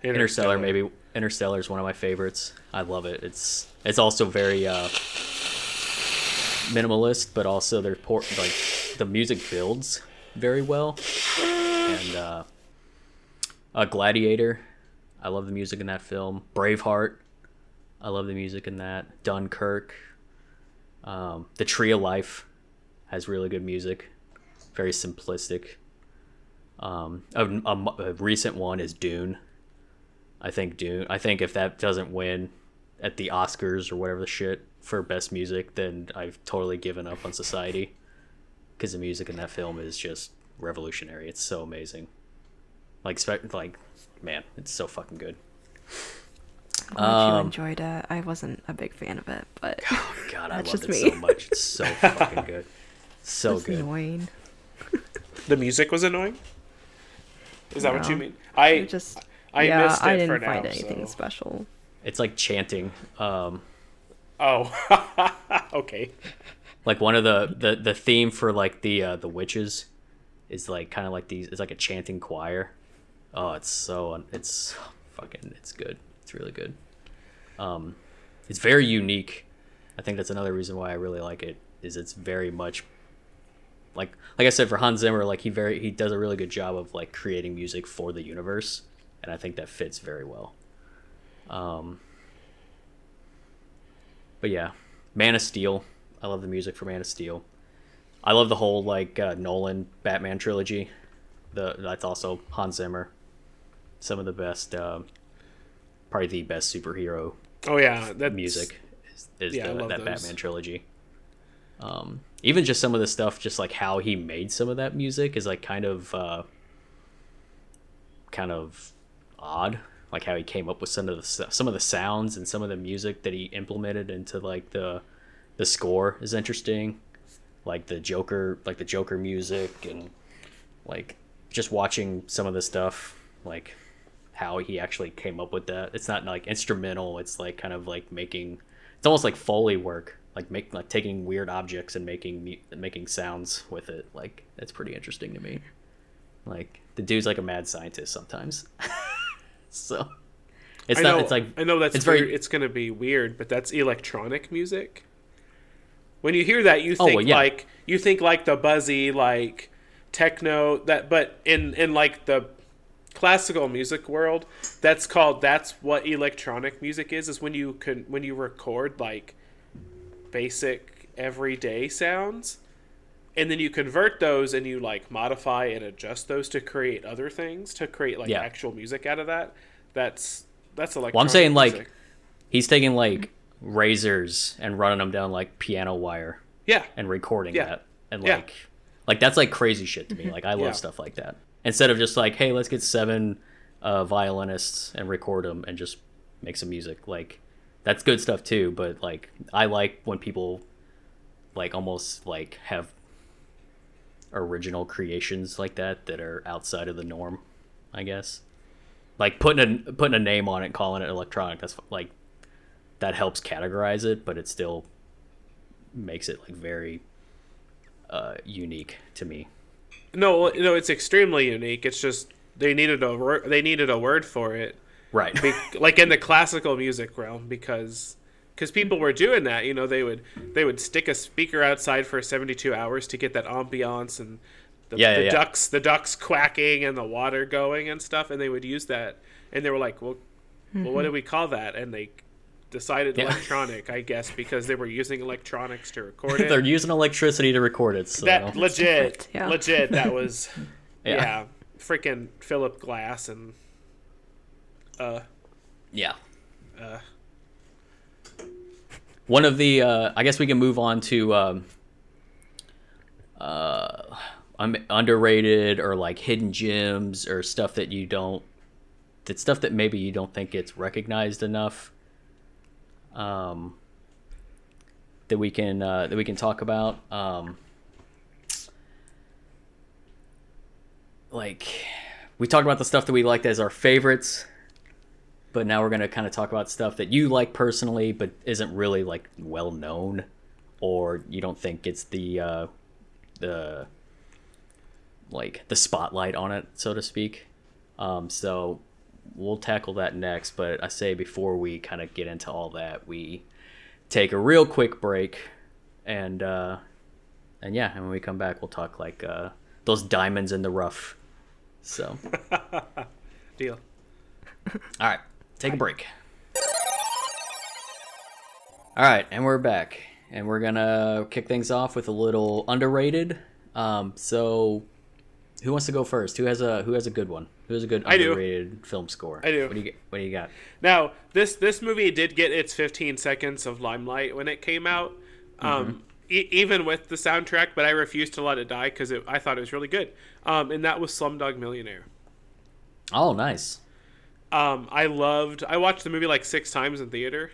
Interstellar, maybe Interstellar is one of my favorites. I love it. It's it's also very uh, minimalist, but also they're por- like the music builds very well. And uh, uh, Gladiator, I love the music in that film. Braveheart, I love the music in that. Dunkirk, um, The Tree of Life has really good music. Very simplistic. Um, a, a- a recent one is Dune. I think Dune. I think if that doesn't win at the Oscars or whatever the shit for best music, then I've totally given up on society. Because the music in that film is just revolutionary. It's so amazing. Like, spe- like, man, it's so fucking good. Glad you Um, enjoyed it. I wasn't a big fan of it, but oh God, I loved just it me. so much. It's so fucking good. So it's good. annoying. The music was annoying. Is that what you mean? I It just I yeah, missed it I didn't for find now, anything so- special. It's like chanting. Um, Oh, okay. like one of the the the theme for like the uh, the witches is like kind of like these it's like a chanting choir oh it's so it's fucking it's good it's really good um it's very unique i think that's another reason why i really like it is it's very much like like i said for hans zimmer like he very he does a really good job of like creating music for the universe and i think that fits very well. Um but yeah man of steel. I love the music for man of steel. I love the whole like uh, nolan batman trilogy. The that's also hans zimmer. Some of the best um probably the best superhero Oh yeah, that music is, is Yeah, the, that those. batman trilogy. Um even just some of the stuff just like how he made some of that music is like kind of uh kind of odd. Like how he came up with some of the some of the sounds and some of the music that he implemented into like the the score is interesting. Like the joker like the joker music and like just watching some of the stuff like how he actually came up with that. It's not like instrumental. It's like kind of like making it's almost like foley work like make like taking weird objects and making making sounds with it like that's pretty interesting to me like the dude's like a mad scientist sometimes so it's I not know, it's like I know that's it's very- It's gonna be weird, but that's electronic music. When you hear that, you Oh, think well, yeah. like you think like the buzzy like techno that, but in in like the classical music world, that's called that's what electronic music is. Is when you can when you record like basic everyday sounds and then you convert those and you like modify and adjust those to create other things to create like Yeah. actual music out of that that's that's electronic well i'm saying like he's taking like razors and running them down like piano wire yeah and recording Yeah. that and Yeah. like like that's like crazy shit to me like i love stuff like that instead of just like hey let's get seven uh, violinists and record them and just make some music like that's good stuff too but like i like when people like almost like have original creations like that that are outside of the norm i guess like putting a putting a name on it calling it electronic that's like that helps categorize it but it still makes it like very uh, unique to me. No no it's extremely unique it's just they needed a wor- they needed a word for it Right. Be- like in the classical music realm because because people were doing that you know they would they would stick a speaker outside for 72 hours to get that ambiance and the, Yeah, the yeah, yeah. ducks the ducks quacking and the water going and stuff and they would use that and they were like well well what mm-hmm. do we call that and they decided Yeah. electronic i guess because they were using electronics to record it They're using electricity to record it. So that legit yeah. legit that was Yeah. yeah, freaking philip glass and uh yeah. uh One of the, uh, I guess we can move on to um, uh, underrated or like hidden gems or stuff that you don't that stuff that maybe you don't think gets recognized enough um that we can uh, that we can talk about. Um like we talked about the stuff that we liked as our favorites but now we're to kind of talk about stuff that you like personally but isn't really like well known or you don't think it's the uh the like the spotlight on it so to speak. Um so we'll tackle that next but i say before we kind of get into all that we take a real quick break and uh and yeah and when we come back we'll talk like uh those diamonds in the rough so Deal. all right, take a break. All right, and we're back, and we're gonna kick things off with a little underrated. Um, so, who wants to go first? Who has a who has a good one? Who has a good I do. underrated film score? I do. What do you get? What do you got? Now, this this movie did get its 15 seconds of limelight when it came out, um, e- even with the soundtrack. But I refused to let it die because I thought it was really good. Um, and that was Slumdog Millionaire. Oh, nice. Um, I loved. I watched the movie like six times in theater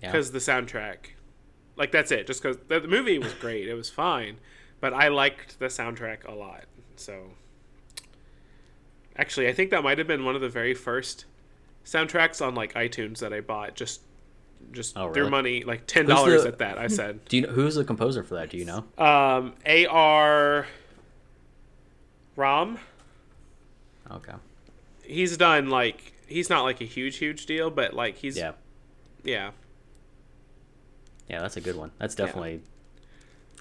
Yeah. because the soundtrack. Like that's it. Just because the, the movie was great, it was fine, but I liked the soundtrack a lot. So, actually, I think that might have been one of the very first soundtracks on like iTunes that I bought. Just, just Oh, really? money like ten dollars at that. I said, Do you know who's the composer for that? Do you know? um, A.R. Rahman. Okay. He's done like he's not like a huge huge deal, but like he's Yeah. yeah. Yeah, that's a good one. That's definitely.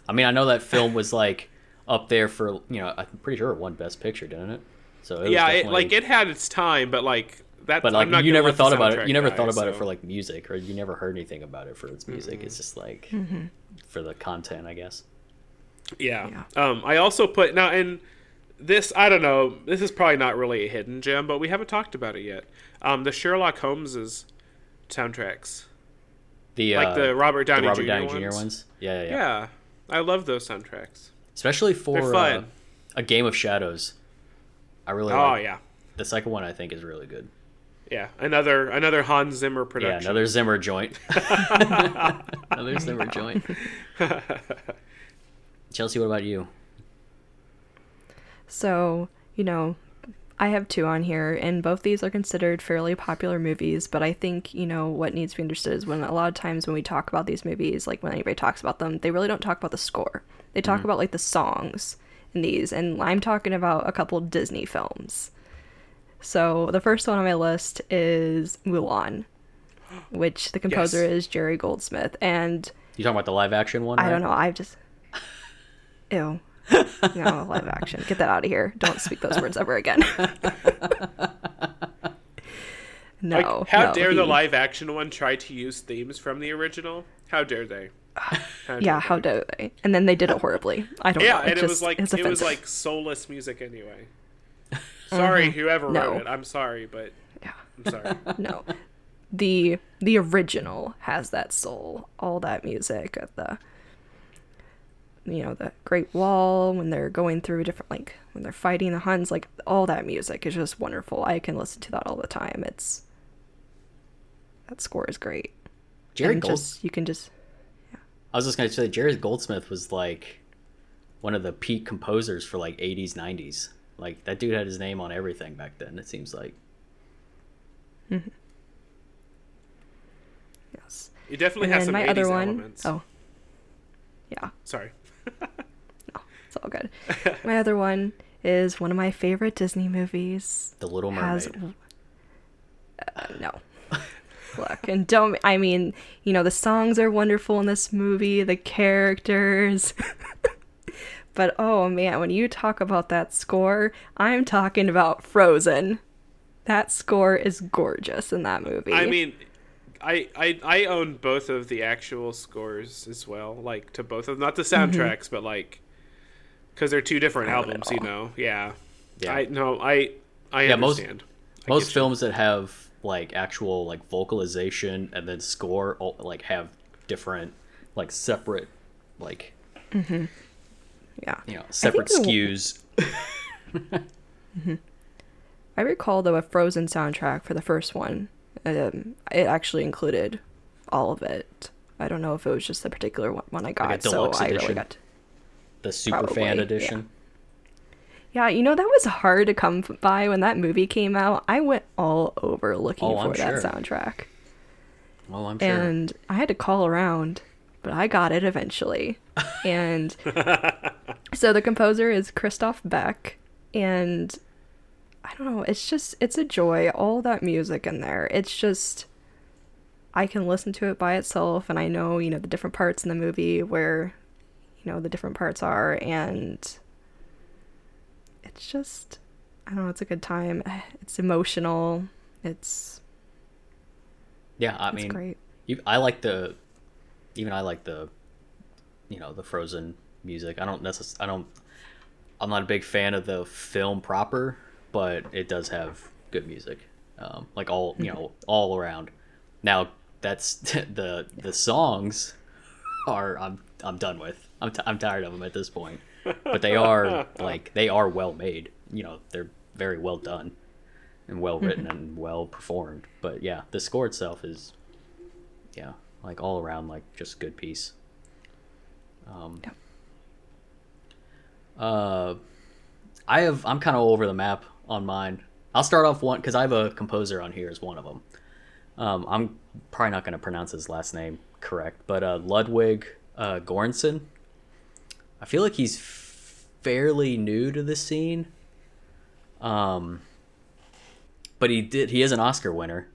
I mean, I know that film was like up there for you know. I'm pretty sure it won Best Picture, didn't it? So it was yeah, it, like it had its time, but like that. But like I'm not you never thought about it. You never die, thought about it for like music, or you never heard anything about it for its music. It's just like for the content, I guess. Yeah. Um, I also put now and this I don't know. This is probably not really a hidden gem, but we haven't talked about it yet. Um, the Sherlock Holmes's soundtracks, The like uh, the Robert Downey, the Robert Jr. Downey ones. Jr. ones. Yeah, yeah, yeah. Yeah, I love those soundtracks. Especially for fun. Uh, a Game of Shadows. I really oh like yeah, the second one. I think is really good. yeah. Another another Hans Zimmer production. Yeah, production. another Zimmer joint. another Zimmer joint. Chelsea, what about you? So, you know, I have two on here, and both these are considered fairly popular movies, but I think, you know, what needs to be understood is when a lot of times when we talk about these movies, like when anybody talks about them, they really don't talk about the score. They talk mm-hmm. about, like, the songs in these, and I'm talking about a couple Disney films. So, the first one on my list is Mulan, which the composer Yes. is Jerry Goldsmith, and You talking about the live action one? I don't know. I've just. Ew. No, live action. Get that out of here. Don't speak those words ever again. no. Like, how no, dare the live action one try to use themes from the original? How dare they? How Yeah, how dare they? And then they did it horribly. I don't Yeah, know. and it just, was like it's it was like soulless music anyway. Sorry, whoever Mm-hmm. No. wrote it. I'm sorry, but Yeah. I'm sorry. no. The the original has that soul, all that music at the you know, the Great Wall when they're going through different like when they're fighting the Huns, like all that music is just wonderful. I can listen to that all the time. It's that score is great. Jerry And Gold. just you can just I was just gonna say Jerry Goldsmith was like one of the peak composers for like 80s, 90s. Like that dude had his name on everything back then. It seems like. mm-hmm. yes. It definitely And has then some my 80s other one elements. oh Yeah, Sorry. No it's all good. my other one is one of my favorite Disney movies. The Little has Mermaid. uh, no look and don't i mean you know the songs are wonderful in this movie the characters but oh man when you talk about that score i'm talking about frozen that score is gorgeous in that movie I mean, I, I I own both of the actual scores as well, like to both of not the Mm-hmm. soundtracks, but like because they're two different I own it albums, you know. Yeah. Yeah. I no, I I Yeah, most- understand. I Most get you. films that have like actual like vocalization and then score all, like have different like separate like Yeah. you know separate the- SKUs. I recall though a Frozen soundtrack for the first one. Um, it actually included all of it. I don't know if it was just the particular one one I got, so deluxe I really edition? got. The super Probably, fan edition. Yeah, you know that was hard to come by when that movie came out. I went all over looking Oh, for that sure. soundtrack, Well, I'm sure. and I had to call around, but I got it eventually. and so the composer is Christophe Beck, and I don't know, it's just it's a joy. All that music in there, it's just I can listen to it by itself, and I know you know the different parts in the movie where you know the different parts are, and it's just I don't know, it's a good time. It's emotional. It's yeah, I it's mean, great. You, I like the, even I like the, you know, the Frozen music. I don't necessarily I don't. I'm not a big fan of the film proper, but it does have good music, um, like all you know, all around. Now that's the the songs are I'm I'm done with. I'm t- I'm tired of them at this point, but they are like they are well made. You know, they're very well done and well written and well performed. But yeah, the score itself is yeah, like all around like just good piece. Um Yep. uh I have I'm kind of all over the map on mine. I'll start off one cuz I have a composer on here as one of them. Um I'm probably not going to pronounce his last name correct, but uh Ludwig uh Göransson. I feel like he's fairly new to the scene. Um but he did he is an Oscar winner.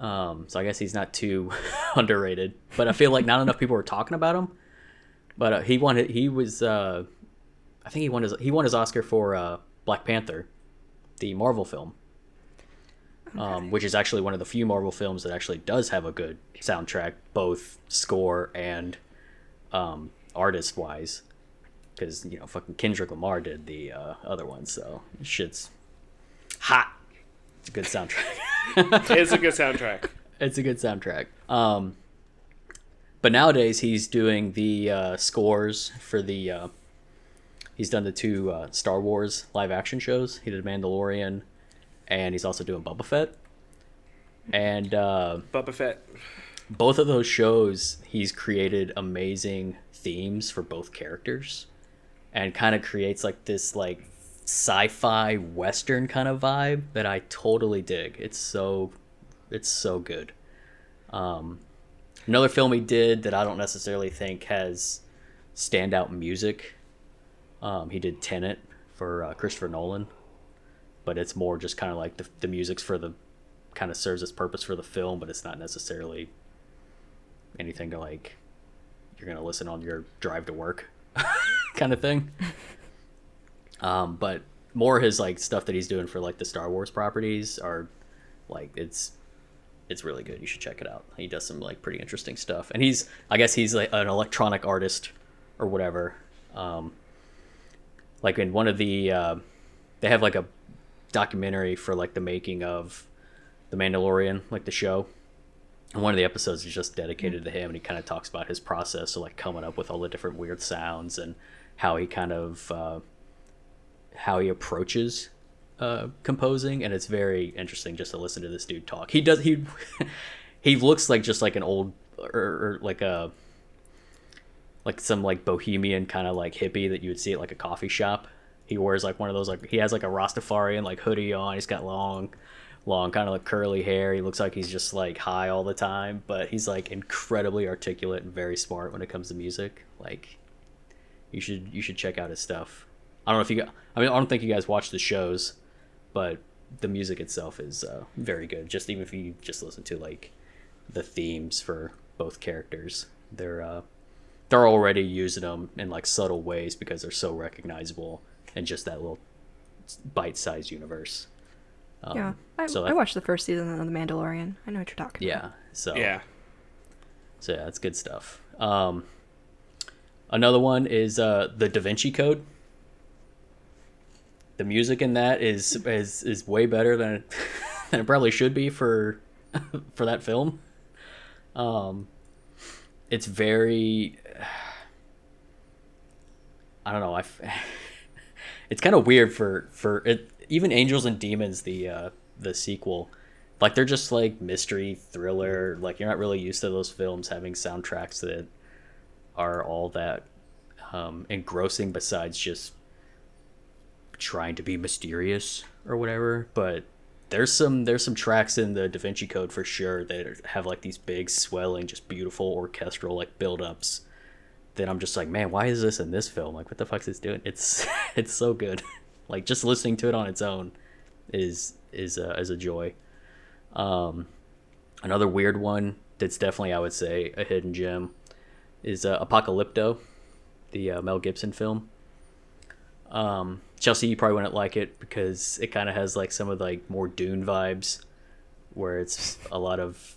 Um, so I guess he's not too underrated. But I feel like not enough people were talking about him. But uh, he won. He was. Uh, I think he won his. He won his Oscar for uh, Black Panther, the Marvel film, um, which is actually one of the few Marvel films that actually does have a good soundtrack, both score and um, artist wise. Because you know, fucking Kendrick Lamar did the uh, other one, so shit's hot. It's a good soundtrack. it's a good soundtrack. it's a good soundtrack. Um, but nowadays he's doing the uh, scores for the. Uh, he's done the two uh, Star Wars live action shows. He did Mandalorian, and he's also doing Boba Fett. And uh, Boba Fett. both of those shows, he's created amazing themes for both characters, and kind of creates like this like sci-fi western kind of vibe that I totally dig. It's so, it's so good. Um, another film he did that I don't necessarily think has standout music. Um, he did Tenet for uh, Christopher Nolan, but it's more just kind of like the the music's for the kind of serves its purpose for the film, but it's not necessarily anything to like you're gonna listen on your drive to work kind of thing. Um, but more his like stuff that he's doing for like the Star Wars properties are like it's it's really good. You should check it out. He does some like pretty interesting stuff, and he's I guess he's like an electronic artist or whatever. Um, like in one of the uh, they have like a documentary for like the making of the Mandalorian, like the show. And one of the episodes is just dedicated to him, and he kind of talks about his process of like coming up with all the different weird sounds and how he kind of uh, how he approaches uh, composing, and it's very interesting just to listen to this dude talk. He does he he looks like just like an old or, or like a like some like bohemian kind of like hippie that you would see at like a coffee shop. He wears like one of those like he has like a Rastafarian like hoodie on. He's got long, long kind of like curly hair. He looks like he's just like high all the time, but he's like incredibly articulate and very smart when it comes to music. Like you should you should check out his stuff. I don't know if you I mean I don't think you guys watch the shows, but the music itself is uh, very good. Just even if you just listen to like the themes for both characters, they're uh, they're already using them in like subtle ways because they're so recognizable and just that little bite-sized universe. Um, yeah, I, so I that- watched the first season of The Mandalorian. I know what you're talking about. Yeah. So Yeah. So yeah, that's good stuff. Um, another one is uh, the Da Vinci Code. The music in that is is is way better than it, than it probably should be for for that film. Um, it's very I don't know. I f- it's kind of weird for for it. Even Angels and Demons, the uh, the sequel, like they're just like mystery thriller. Like you're not really used to those films having soundtracks that are all that um, engrossing. Besides just trying to be mysterious or whatever, but there's some there's some tracks in the Da Vinci Code for sure that have like these big swelling, just beautiful orchestral like build-ups. That I'm just like, man, why is this in this film? Like, what the fuck's this doing? It's it's so good. Like just listening to it on its own is is a, is a joy. Um, another weird one that's definitely I would say a hidden gem is uh, Apocalypto, the uh, Mel Gibson film. Um, Chelsea, you probably wouldn't like it because it kind of has like some of like more Dune vibes, where it's a lot of,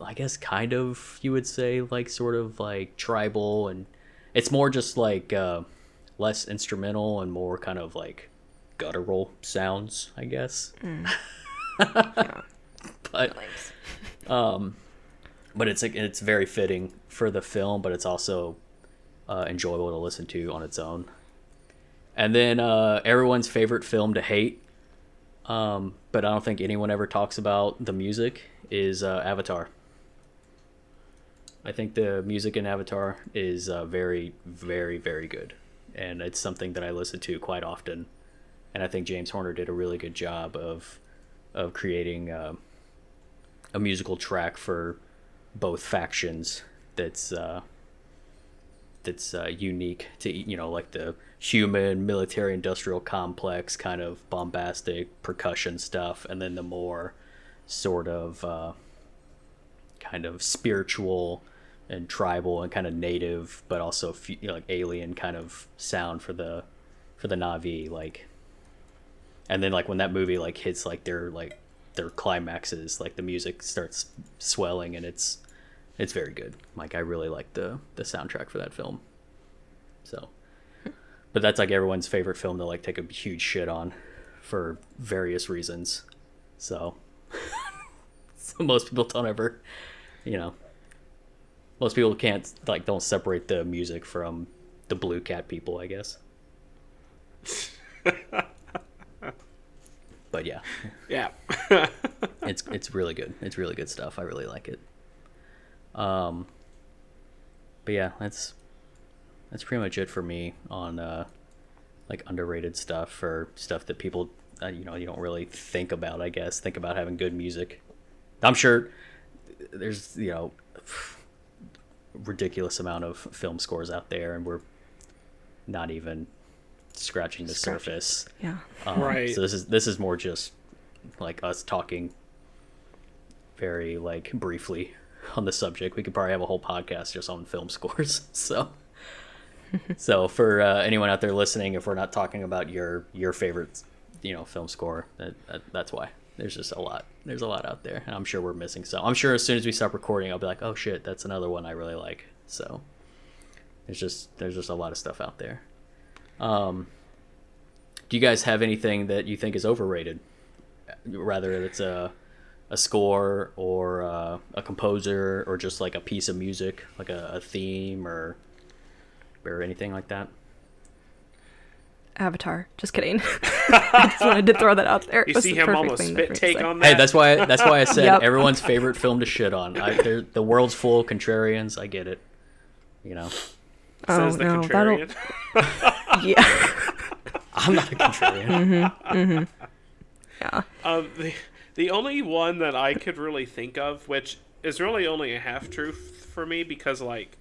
I guess, kind of you would say like sort of like tribal, and it's more just like uh, less instrumental and more kind of like guttural sounds, I guess. but um, but it's like it's very fitting for the film, but it's also uh, enjoyable to listen to on its own. And then uh, everyone's favorite film to hate, um, but I don't think anyone ever talks about the music is uh, Avatar. I think the music in Avatar is uh, very, very, very good, and it's something that I listen to quite often. And I think James Horner did a really good job of of creating uh, a musical track for both factions. That's uh, that's uh, unique to you know like the human military industrial complex kind of bombastic percussion stuff, and then the more sort of uh, kind of spiritual and tribal and kind of native, but also you know, like alien kind of sound for the for the Na'vi, like. And then like when that movie like hits like their like their climaxes, like the music starts swelling and it's it's very good. Like I really like the the soundtrack for that film. So, but that's like everyone's favorite film to like take a huge shit on for various reasons. So, so most people don't ever, you know, most people can't like don't separate the music from the blue cat people, I guess. but yeah, Yeah. it's it's really good. It's really good stuff. I really like it. Um, but yeah, that's that's pretty much it for me on uh, like underrated stuff or stuff that people uh, you know you don't really think about. I guess think about having good music. I'm sure there's you know ridiculous amount of film scores out there, and we're not even scratching the Scratching. surface. Yeah. Um, Right. So this is this is more just like us talking very like briefly on the subject. We could probably have a whole podcast just on film scores. So so for uh, anyone out there listening, if we're not talking about your your favorite you know film score, that, that that's why. There's just a lot. There's a lot out there, and I'm sure we're missing some. I'm sure as soon as we stop recording, I'll be like, oh shit, that's another one I really like. So there's just there's just a lot of stuff out there. Um, do you guys have anything that you think is overrated? Rather, it's a a score or uh, a composer or just like a piece of music, like a, a theme or or anything like that. Avatar. Just kidding. I just wanted to throw that out there. You That's see the him perfect almost thing spit to take on that. Hey, that's why that's why I said Yep. everyone's favorite film to shit on. I, the world's full of contrarians. I get it. You know, says Oh, the no, that'll- contrarian. Yeah. I'm not a contrarian. yeah. Um, the, the only one that I could really think of, which is really only a half truth for me, because like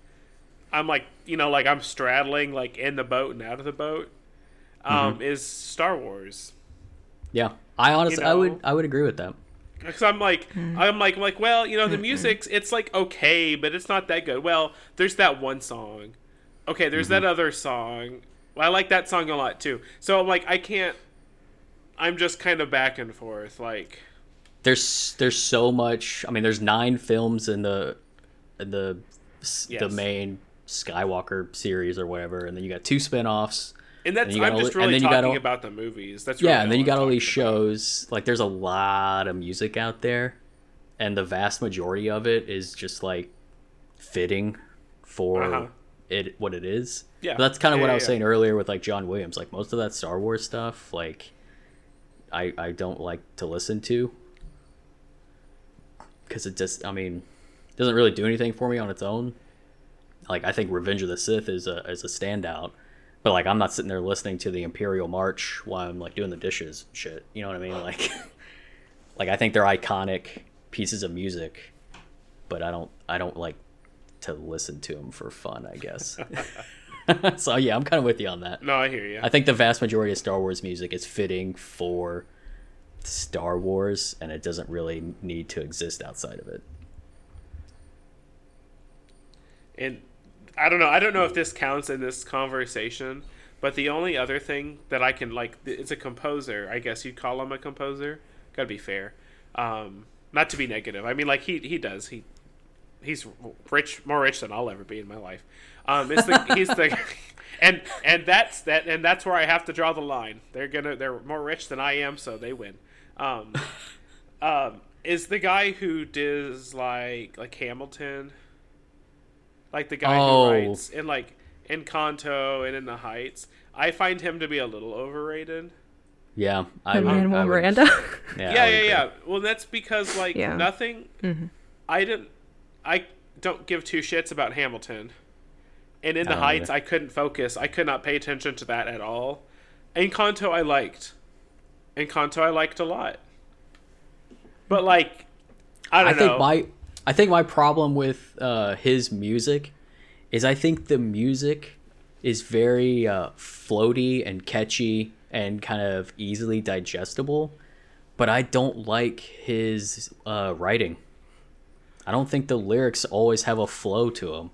I'm like you know like I'm straddling like in the boat and out of the boat, um, Mm-hmm. is Star Wars. Yeah, I honestly, I would I would agree with that. Because I'm like, Hmm. I'm like, I'm like, well, you know, the music's it's like okay, but it's not that good. Well, there's that one song. Okay, there's Mm-hmm. that other song. Well, I like that song a lot too. So I'm like, I can't. I'm just kind of back and forth. Like, there's there's so much. I mean, there's nine films in the in the s the main Skywalker series or whatever, and then you got two spin-offs. And that's got I'm all just and really then you got talking all- about the movies. That's Yeah, really and then you got all these about. shows. Like, there's a lot of music out there, and the vast majority of it is just like fitting for Uh-huh. it what it is. Yeah. But that's kind of Yeah, what I was yeah. saying earlier with like John Williams. Like most of that Star Wars stuff, like I I don't like to listen to because it just I mean doesn't really do anything for me on its own. Like I think Revenge of the Sith is a is a standout, but like I'm not sitting there listening to the Imperial March while I'm like doing the dishes shit. You know what I mean? Like like I think they're iconic pieces of music, but I don't I don't like to listen to them for fun. I guess. so yeah, I'm kind of with you on that. No, I hear you. I think the vast majority of Star Wars music is fitting for Star Wars, and it doesn't really need to exist outside of it. and I don't know. I don't know if this counts in this conversation, but the only other thing that I can like, it's a composer. I guess you'd call him a composer. Gotta be fair. Um, not to be negative. I mean, like he he does he he's rich, more rich than I'll ever be in my life. Um, it's the he's the and and that's that and that's where I have to draw the line. They're gonna they're more rich than I am, so they win. Um, um, is the guy who does like like Hamilton, like the guy Oh. who writes in like Encanto and in the Heights. I find him to be a little overrated. Yeah, I And would- I would- Miranda. Yeah, yeah, yeah, yeah. Well, that's because like Yeah. nothing. Mm-hmm. I didn't. I don't give two shits about Hamilton. And in I the don't Heights, either. I couldn't focus. I could not pay attention to that at all. Encanto, I liked. Encanto, I liked a lot. But like, I don't I think know. my I think my problem with uh, his music is I think the music is very uh, floaty and catchy and kind of easily digestible, but I don't like his uh, writing. I don't think the lyrics always have a flow to them,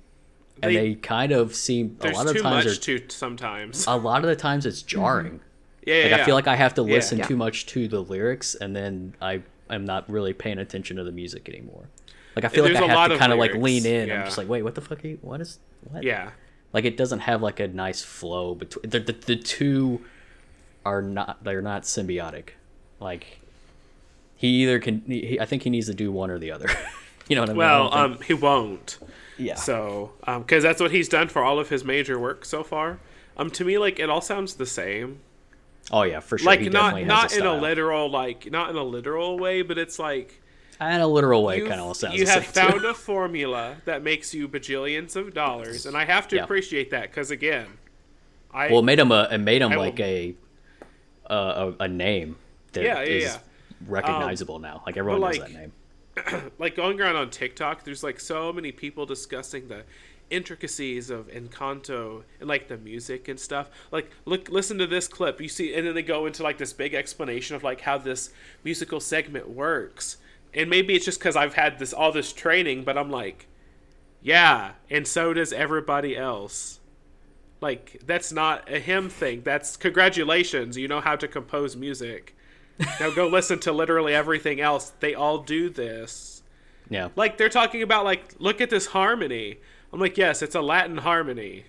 and They- they, kind of seem a lot of too times much are, to sometimes. a lot of the times it's jarring. yeah, yeah, Like yeah. I feel like I have to Yeah. listen Yeah. too much to the lyrics, and then I am not really paying attention to the music anymore. Like I feel like I have to kind of like lean in. yeah. I'm just like, wait, what the fuck? Are you, what is what? yeah. Like it doesn't have like a nice flow between the, the the two are not they're not symbiotic. Like he either can. He, I think he needs to do one or the other. you know what I mean? Well, um, he won't. yeah. So, because that's what he's done for all of his major work so far. Um, to me, like it all sounds the same. oh yeah, for sure. like he not definitely has not a in a literal like not in a literal way, but it's like in a literal way, kind of sounds. you the have same, too. found a formula that makes you bajillions of dollars, and I have to Yeah. appreciate that because again, I Well, it made him a it made him I will- like a, uh, a a name that Yeah, is yeah, yeah. recognizable now. Like everyone knows like- that name. like going around on TikTok, there's like so many people discussing the intricacies of Encanto and like the music and stuff. Like look listen to this clip. You see and then they go into like this big explanation of like how this musical segment works. And maybe it's just cuz I've had this all this training, but I'm like yeah, and so does everybody else. Like that's not a him thing. That's congratulations, you know how to compose music. Now go listen to literally everything else. They all do this. Yeah. Like they're talking about like look at this harmony. I'm like, yes, it's a Latin harmony.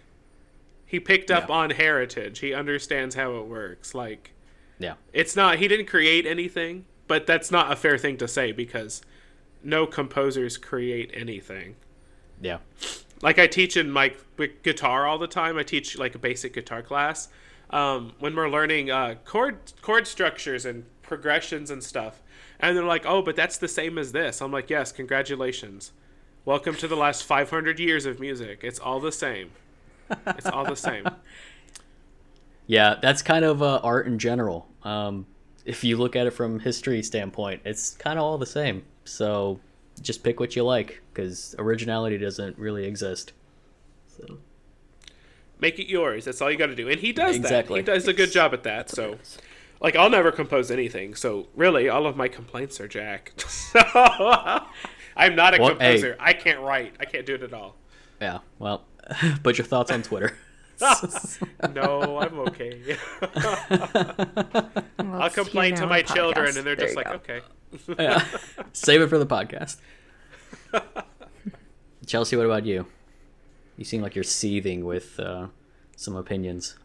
He picked up Yeah. on heritage. He understands how it works. Like Yeah. it's not he didn't create anything, but that's not a fair thing to say because no composers create anything. Yeah. Like I teach in my guitar all the time. I teach like a basic guitar class. Um, when we're learning uh, chord chord structures and progressions and stuff, and they're like, "Oh, but that's the same as this." I'm like, "Yes, congratulations. Welcome to the last 500 years of music. It's all the same. It's all the same." Yeah, that's kind of uh, art in general. Um, if you look at it from history standpoint, it's kind of all the same. So just pick what you like because originality doesn't really exist. So Make it yours. That's all you got to do. And he does Exactly. that. He does a good job at that. So, like, I'll never compose anything. So, really, all of my complaints are Jack. so, I'm not a Well, hey. composer. I can't write. I can't do it at all. yeah, well, put your thoughts on Twitter. No, I'm okay. Well, I'll complain to my the children, podcast. and they're There just like, go. okay. yeah. Save it for the podcast. Chelsea, what about you? You seem like you're seething with uh, some opinions.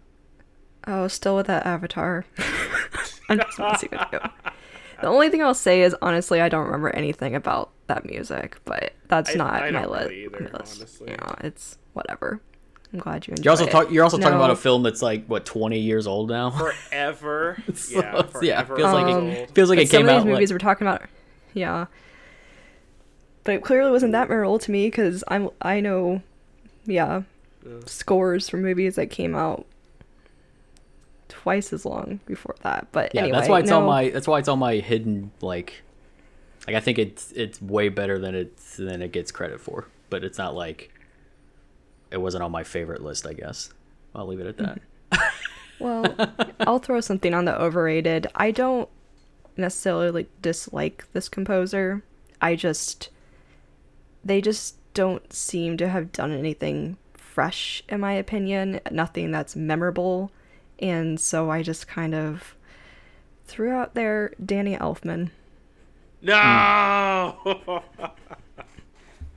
Oh, still with that avatar. I'm just messing with you. The only thing I'll say is honestly, I don't remember anything about that music, but that's I- not I my, don't li- either, my list. honestly. You know, it's whatever. I'm glad you enjoyed You're also it. talk, You're also talking about a film that's like what 20 years old now. Forever. So, yeah, forever. yeah, feels like Um, it feels like But it some came of these out. movies like, we're talking about, yeah. But it clearly wasn't that memorable to me because I'm I know, yeah, Yeah. scores from movies that came out twice as long before that. But yeah, anyway, that's why it's no, on my that's why it's on my hidden like like I think it's it's way better than it's than it gets credit for. But it's not like it wasn't on my favorite list, I guess. I'll leave it at that. Well, I'll throw something on the overrated. I don't necessarily dislike this composer. I just they just don't seem to have done anything fresh in my opinion, nothing that's memorable. And so I just kind of threw out there Danny Elfman. No. Hmm.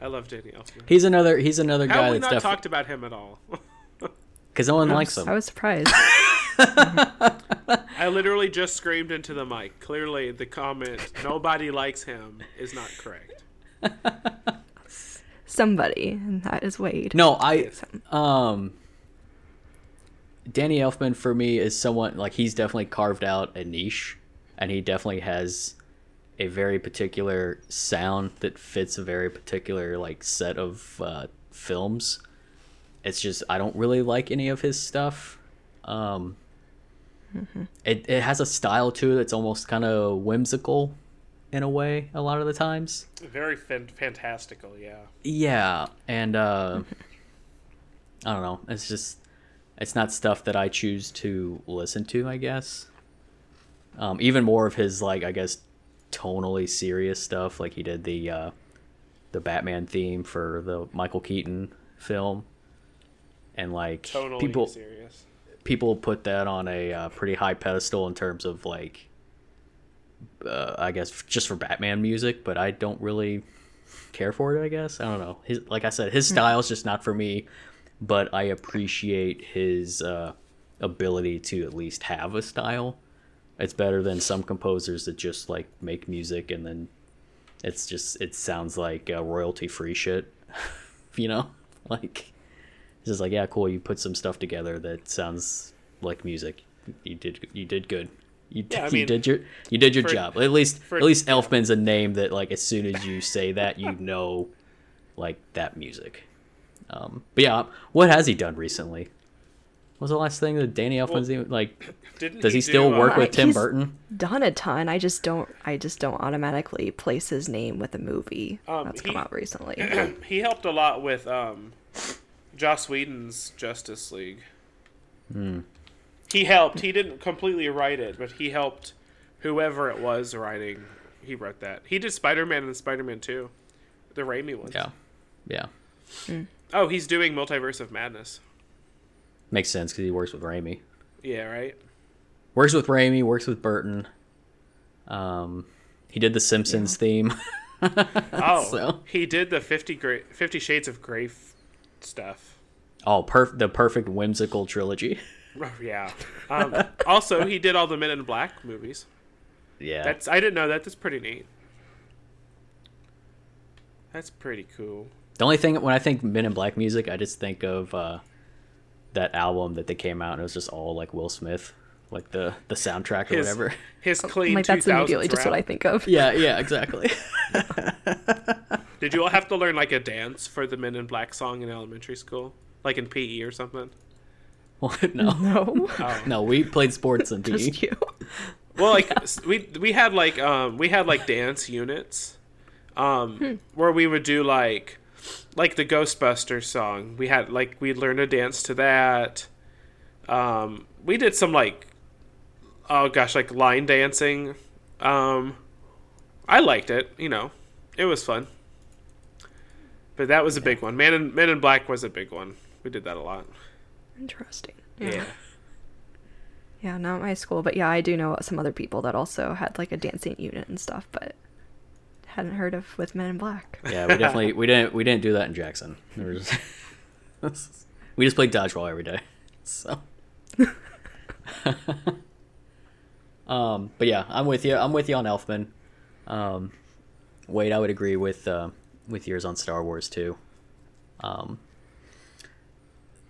I love Danny Elfman. He's another he's another How guy have we that's not definitely talked about him at all? because no one likes him. I was surprised. I literally just screamed into the mic. Clearly, the comment "nobody likes him" is not correct. Somebody, and that is Wade. No, I um Danny Elfman for me is someone like he's definitely carved out a niche and he definitely has a very particular sound that fits a very particular like set of uh, films. It's just I don't really like any of his stuff. Um it, it has a style to it that's almost kind of whimsical in a way a lot of the times. Very fan- fantastical, yeah. Yeah, and uh, I don't know. It's just it's not stuff that I choose to listen to. I guess. Um, even more of his like I guess tonally serious stuff, like he did the uh, the Batman theme for the Michael Keaton film, and like Totally people serious. people put that on a uh, pretty high pedestal in terms of like uh, I guess just for Batman music, but I don't really care for it. I guess I don't know. His like I said, his style is just not for me, but I appreciate his uh, ability to at least have a style. It's better than some composers that just like make music and then it's just it sounds like uh, royalty free shit, you know, like. It's just like, yeah, cool. You put some stuff together that sounds like music. You did, you did good. You, Yeah, you mean, did your, you did your for- job. At least, for- at least Elfman's a name that, like, as soon as you say that, you know, like that music. Um, but yeah, what has he done recently? What was the last thing that Danny Elfman's even, like? Didn't Does he do, still work uh, with Tim he's- Burton? Done a ton. I just don't. I just don't automatically place his name with a movie Um, that's he- come out recently. he helped a lot with um, Joss Whedon's Justice League. Hmm. He helped. He didn't completely write it, but he helped whoever it was writing. He wrote that. He did Spider Man and Spider Man Two, the Raimi ones. Yeah, yeah, Oh, he's doing Multiverse of Madness. Makes sense because he works with Raimi. Yeah, right. Works with Raimi. Works with Burton. Um, he did the Simpsons theme. Oh, So- he did the 50, gra- 50 Shades of Grey f- stuff. Oh, perf- the perfect whimsical trilogy. Oh, yeah. Um, also, he did all the Men in Black movies. Yeah. That's I didn't know that. That's pretty neat. That's pretty cool. the only thing when I think Men in Black music, I just think of uh, that album that they came out and it was just all like Will Smith, like the the soundtrack or His whatever. his clean like that's immediately just what I think of. Yeah, yeah, exactly. Did you all have to learn like a dance for the Men in Black song in elementary school, like in PE or something? What? no, No, Oh. no, we played sports in PE. just you. Well, like s- we we had like um we had like dance units, um where we would do like like the Ghostbusters song. We had like we learned to dance to that. Um, we did some like oh gosh like line dancing. Um, I liked it. You know, it was fun. But that was a big one. Man in Men in Black was a big one. We did that a lot. Interesting. Yeah. Yeah, not my school, but yeah, I do know some other people that also had like a dancing unit and stuff, but hadn't heard of with Men in Black. Yeah, we definitely we didn't we didn't do that in Jackson. There was- we just played dodgeball every day. So. um, but yeah, I'm with you. I'm with you on Elfman. Um, Wade, I would agree with uh, with yours on Star Wars too. Um,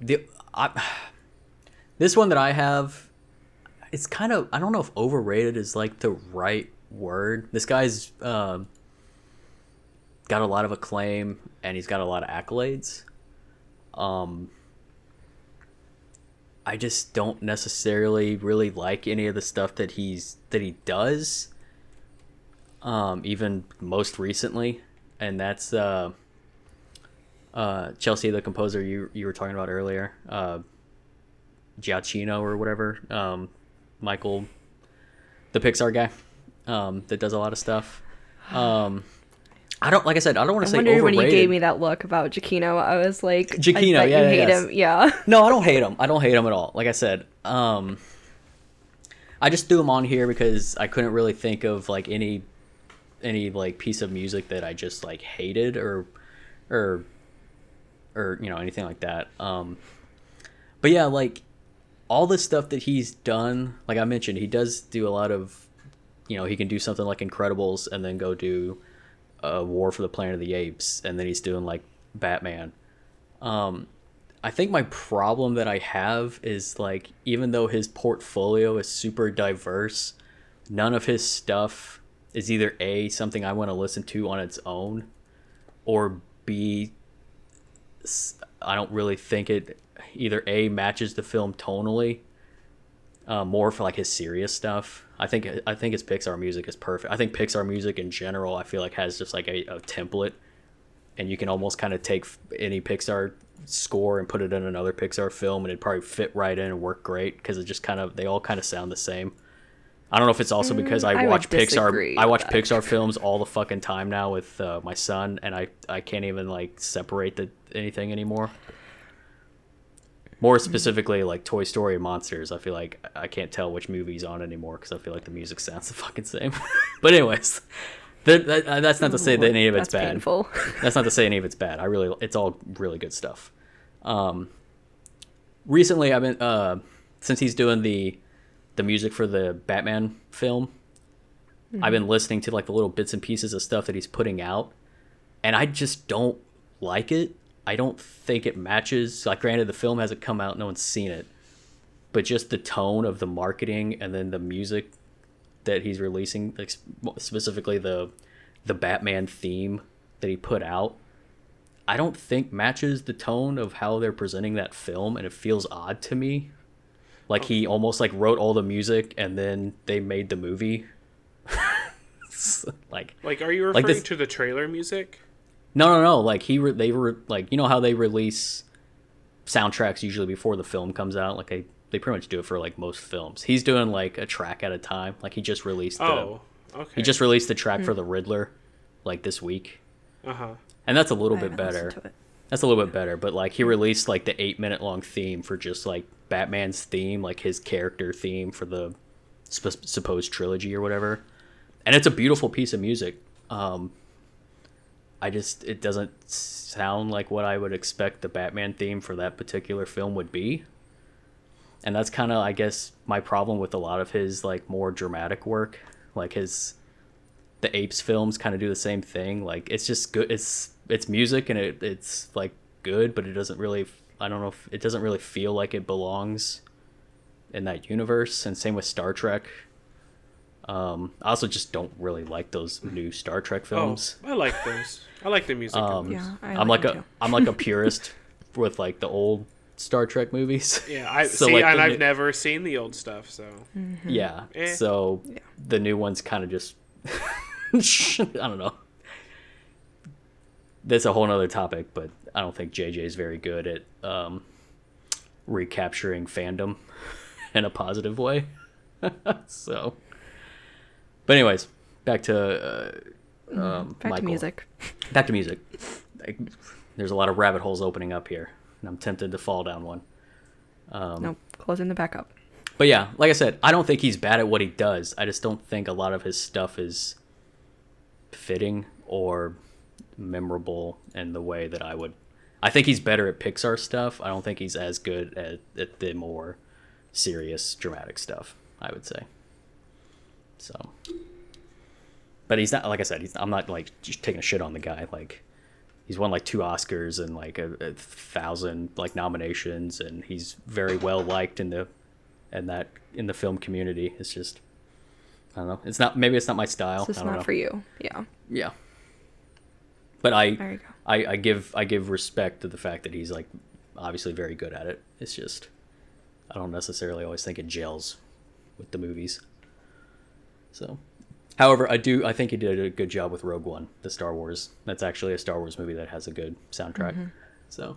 the I, this one that I have, it's kind of I don't know if overrated is like the right word. This guy's uh, got a lot of acclaim and he's got a lot of accolades. Um, I just don't necessarily really like any of the stuff that he's that he does. Um, even most recently, and that's uh, uh, Chelsea, the composer you you were talking about earlier, uh, Giacchino or whatever, um, Michael, the Pixar guy, um, that does a lot of stuff. Um, I don't like I said I don't want to say overrated. when you gave me that look about Giacchino, I was like, Giacchino, I yeah, you yeah, hate yes. him. Yeah. No, I don't hate him. I don't hate him at all. Like I said, um, I just threw him on here because I couldn't really think of like any any like piece of music that I just like hated or or or you know anything like that. Um, but yeah, like all the stuff that he's done, like I mentioned, he does do a lot of, you know, he can do something like Incredibles and then go do a War for the Planet of the Apes, and then he's doing like Batman. Um, I think my problem that I have is like even though his portfolio is super diverse, none of his stuff is either A something I want to listen to on its own or b I don't really think it either A matches the film tonally uh, more for like his serious stuff. I think I think his Pixar music is perfect. I think Pixar music in general I feel like has just like a, a template and you can almost kind of take any Pixar score and put it in another Pixar film, and it'd probably fit right in and work great because it just kind of they all kind of sound the same. I don't know if it's also because I, Mm, I would watch Pixar. I watch. Pixar films all the fucking time now with uh, my son, and I I can't even like separate the anything anymore. More specifically, like Toy Story Monsters, I feel like I can't tell which movie's on anymore because I feel like the music sounds the fucking same. but anyways, that, that, that's not to say that any of it's That's bad painful. that's not to say any of it's bad. I really, it's all really good stuff. Um, recently, I've been uh, since he's doing the the music for the Batman film. I've been listening to like the little bits and pieces of stuff that he's putting out, and I just don't like it. I don't think it matches. Like, granted, the film hasn't come out; no one's seen it, but just the tone of the marketing and then the music that he's releasing, like specifically the the Batman theme that he put out, I don't think matches the tone of how they're presenting that film, and it feels odd to me. Like he oh. almost like wrote all the music and then they made the movie. like Like, are you Like referring this- to the trailer music? No, no, no. Like he, re- they were like, you know how they release soundtracks usually before the film comes out. Like they, they pretty much do it for like most films. He's doing like a track at a time. Like he just released. The, Oh, okay. he just released the track for the Riddler, like this week, uh huh. and that's a little I bit better. That's a little bit better. But like he released like the eight minute long theme for just like Batman's theme, like his character theme for the sp- supposed trilogy or whatever, and it's a beautiful piece of music. Um, I just it doesn't sound like what I would expect the Batman theme for that particular film would be. And that's kind of I guess my problem with a lot of his like more dramatic work, like his the Apes films kind of do the same thing. Like it's just good it's it's music and it it's like good, but it doesn't really I don't know if it doesn't really feel like it belongs in that universe and same with Star Trek. Um, I also just don't really like those new Star Trek films. Oh, I like those. I like the music. in Um, those. Yeah, I I'm like them a too. am like a purist with like the old Star Trek movies. Yeah, I so see, like and I've new- never seen the old stuff, so Yeah. Eh. So Yeah. the new ones kind of just I don't know. That's a whole other topic, but I don't think JJ is very good at um, recapturing fandom in a positive way. so, but anyways, back to uh, um, Back Michael. to music. Back to music. There's a lot of rabbit holes opening up here, and I'm tempted to fall down one. Um, nope, closing the back up. But yeah, like I said, I don't think he's bad at what he does. I just don't think a lot of his stuff is fitting or memorable in the way that I would. I think he's better at Pixar stuff. I don't think he's as good at, at the more serious, dramatic stuff. I would say. So, but he's not like I said. He's I'm not like just taking a shit on the guy. Like he's won like two Oscars and like a, a thousand like nominations, and he's very well liked in the and that in the film community. It's just I don't know. It's not maybe it's not my style. It's just I don't not know. for you. Yeah. Yeah. But I, There you go. I I give I give respect to the fact that he's like obviously very good at it. It's just I don't necessarily always think it gels with the movies. So, however, I do I think he did a good job with Rogue One, the Star Wars. That's actually a Star Wars movie that has a good soundtrack. Mm-hmm. So,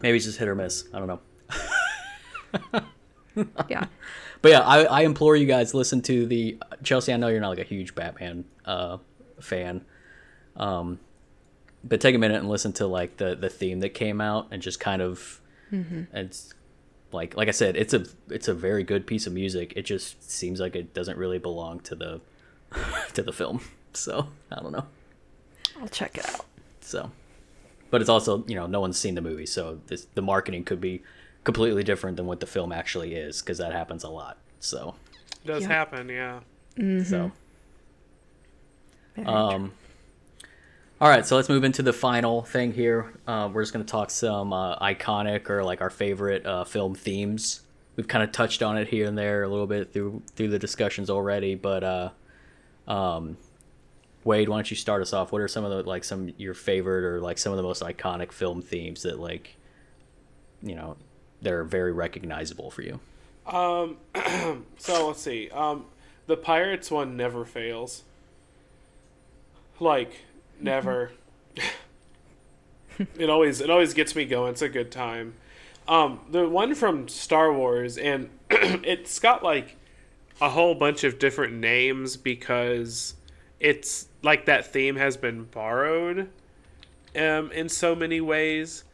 maybe it's just hit or miss. I don't know. Yeah. But yeah, I, I implore you guys listen to the Chelsea. I know you're not like a huge Batman uh, fan, um, but take a minute and listen to like the the theme that came out and just kind of it's like like I said, it's a it's a very good piece of music. It just seems like it doesn't really belong to the to the film. So I don't know. I'll check it out. So, but it's also you know no one's seen the movie, so this, the marketing could be completely different than what the film actually is because that happens a lot. So It does Yeah. happen, yeah. so. Very Um, all right, so let's move into the final thing here. Uh, we're just going to talk some uh, iconic or like our favorite uh, film themes. We've kind of touched on it here and there a little bit through through the discussions already, but uh, um, Wade, why don't you start us off? What are some of the like some your favorite or like some of the most iconic film themes that like you know they're very recognizable for you? Um, so let's see. Um, the Pirates one never fails. Like, never. it always it always gets me going. It's a good time. Um, the one from Star Wars, and it's got like a whole bunch of different names because it's like that theme has been borrowed um, in so many ways.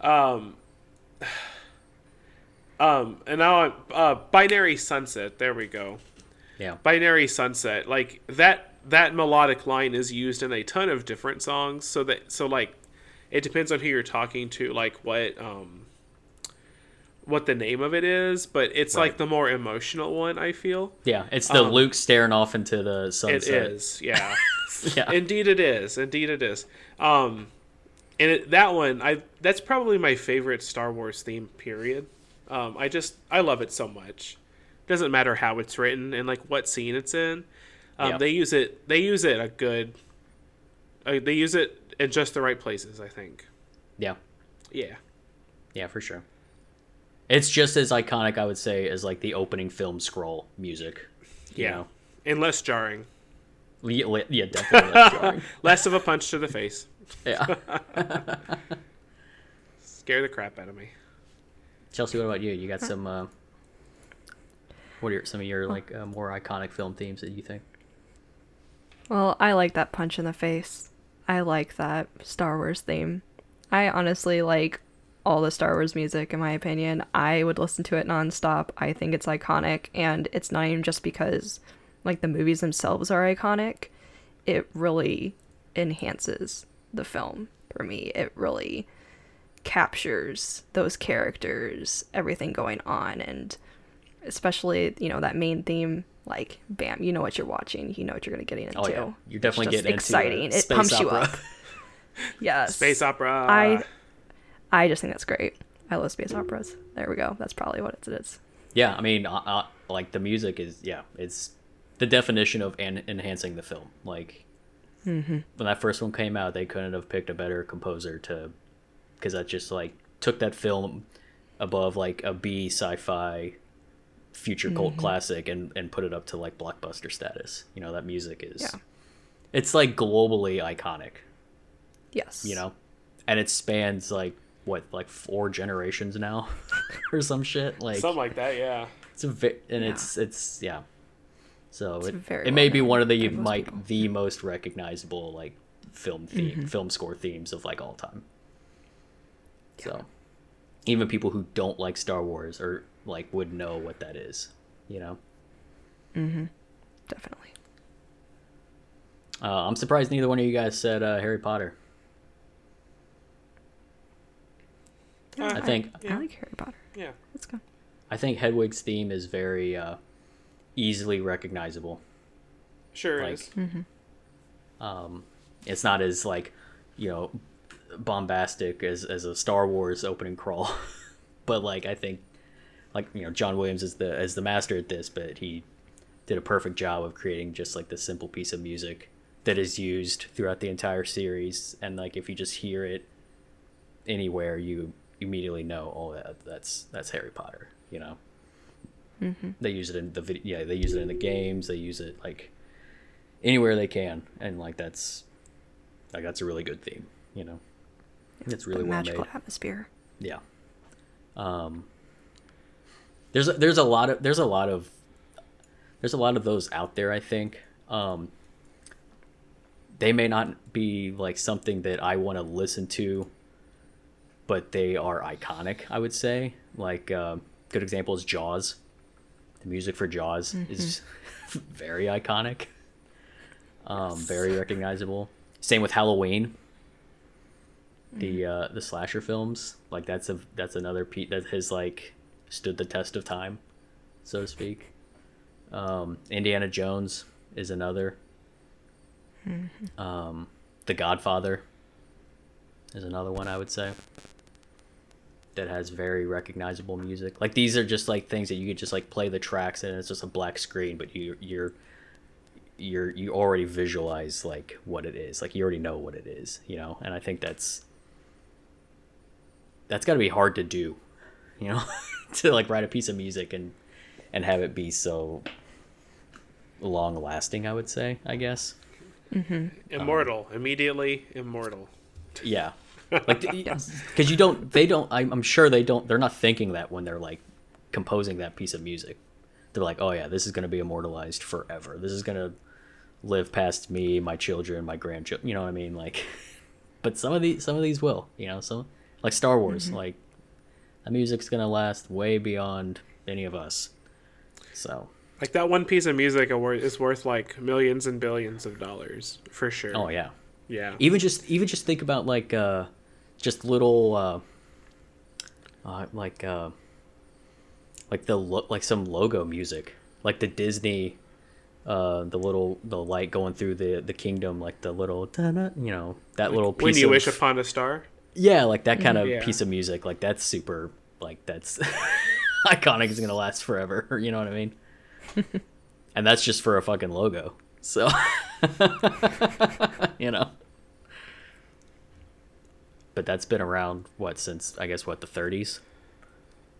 Um, um, and now I'm, uh, binary sunset. There we go. Yeah, Binary sunset. Like that. That melodic line is used in a ton of different songs. So that so like, it depends on who you're talking to. Like what um. What the name of it is, but it's like the more emotional one. I feel yeah. It's the Um, Luke staring off into the sunset. is. Yeah. Yeah. Indeed, it is. Indeed, it is. Um, and it, that one, I that's probably my favorite Star Wars theme. Period. Um, I just I love it so much. Doesn't matter how it's written and like what scene it's in. Um, Yeah. They use it. They use it a good. Uh, they use it in just the right places. I think. yeah. Yeah. Yeah, for sure. It's just as iconic, I would say, as like the opening film scroll music. You Yeah. know? And less jarring. Yeah, yeah, definitely. less jarring. Less of a punch to the face. yeah. Scare the crap out of me. Chelsea, what about you? You got some. Uh, what are your, some of your like uh, more iconic film themes that you think? Well, I like that punch in the face. I like that Star Wars theme. I honestly like all the Star Wars music, in my opinion. I would listen to it nonstop. I think it's iconic, and it's not even just because, like, the movies themselves are iconic. It really enhances the film for me. It really captures those characters, everything going on, and especially you know that main theme. Like, bam, you know what you're watching. You know what you're gonna get into. Oh yeah, you're definitely It's just getting exciting. into it space pumps you up. Yes. Space opera. I I just think that's great. I love space operas. There we go. That's probably what it is. yeah, I mean, uh, uh, like the music is yeah, it's the definition of en- enhancing the film. Like when that first one came out, they couldn't have picked a better composer to, because that just like took that film above like a B sci-fi future cult classic and and put it up to like blockbuster status. You know that music is, Yeah. it's like globally iconic. Yes. You know, and it spans like what like four generations now, or some shit like Something like that. Yeah. it's a vi- and Yeah. it's it's yeah. So It's it, very it may be well-known one of the might people. the most recognizable like film theme Mm-hmm. film score themes of like all time. So even people who don't like Star Wars or like would know what that is, you know. Mhm. Definitely. Uh, I'm surprised neither one of you guys said uh, Harry Potter. I think Yeah. I like Harry Potter. Yeah. Let's go. I think Hedwig's theme is very uh, easily recognizable. Sure Like- is. Um, It's not as like, you know, bombastic as as a Star Wars opening crawl, but like I think, like you know, John Williams is the as the master at this, but he did a perfect job of creating just like this simple piece of music that is used throughout the entire series, and like if you just hear it anywhere, you immediately know, oh, that, that's that's Harry Potter, you know. Mm-hmm. They use it in the video yeah, they use it in the games. They use it like anywhere they can, and like that's like that's a really good theme, you know. It's really well magical made. atmosphere. Yeah. Um. There's a, there's a lot of there's a lot of there's a lot of those out there. I think. Um. They may not be like something that I want to listen to, but they are iconic. I would say. Like, uh, good example is Jaws. The music for Jaws is very iconic. Um, very recognizable. Same with Halloween the uh, the slasher films. Like that's a that's another piece that has like stood the test of time, so to speak. Um, Indiana Jones is another. Um, the Godfather is another one I would say that has very recognizable music. Like these are just like things that you could just like play the tracks and it's just a black screen, but you you're you're you already visualize like what it is. Like you already know what it is, you know. And I think that's that's got to be hard to do, you know, to like write a piece of music and and have it be so long lasting. I would say, I guess. Mm-hmm. Immortal. Immediately immortal. Yeah, like because you don't, they don't. I'm, I'm sure they don't. They're not thinking that when they're like composing that piece of music. They're like, oh yeah, this is gonna be immortalized forever. This is gonna live past me, my children, my grandchildren. You know what I mean? Like, but some of these, some of these will. You know, some like Star Wars. Mm-hmm. Like, that music's gonna last way beyond any of us. So, Like that one piece of music is worth like millions and billions of dollars for sure. oh yeah, yeah. even just even just think about like uh just little uh, uh like uh like the lo- like some logo music like the disney uh the little the light going through the the kingdom like the little you know that little piece when you of, wish upon a star. Yeah like that kind of Yeah. piece of music like that's super like that's iconic is gonna last forever you know what i mean? And that's just for a fucking logo so you know. But that's been around what since i guess what the 30s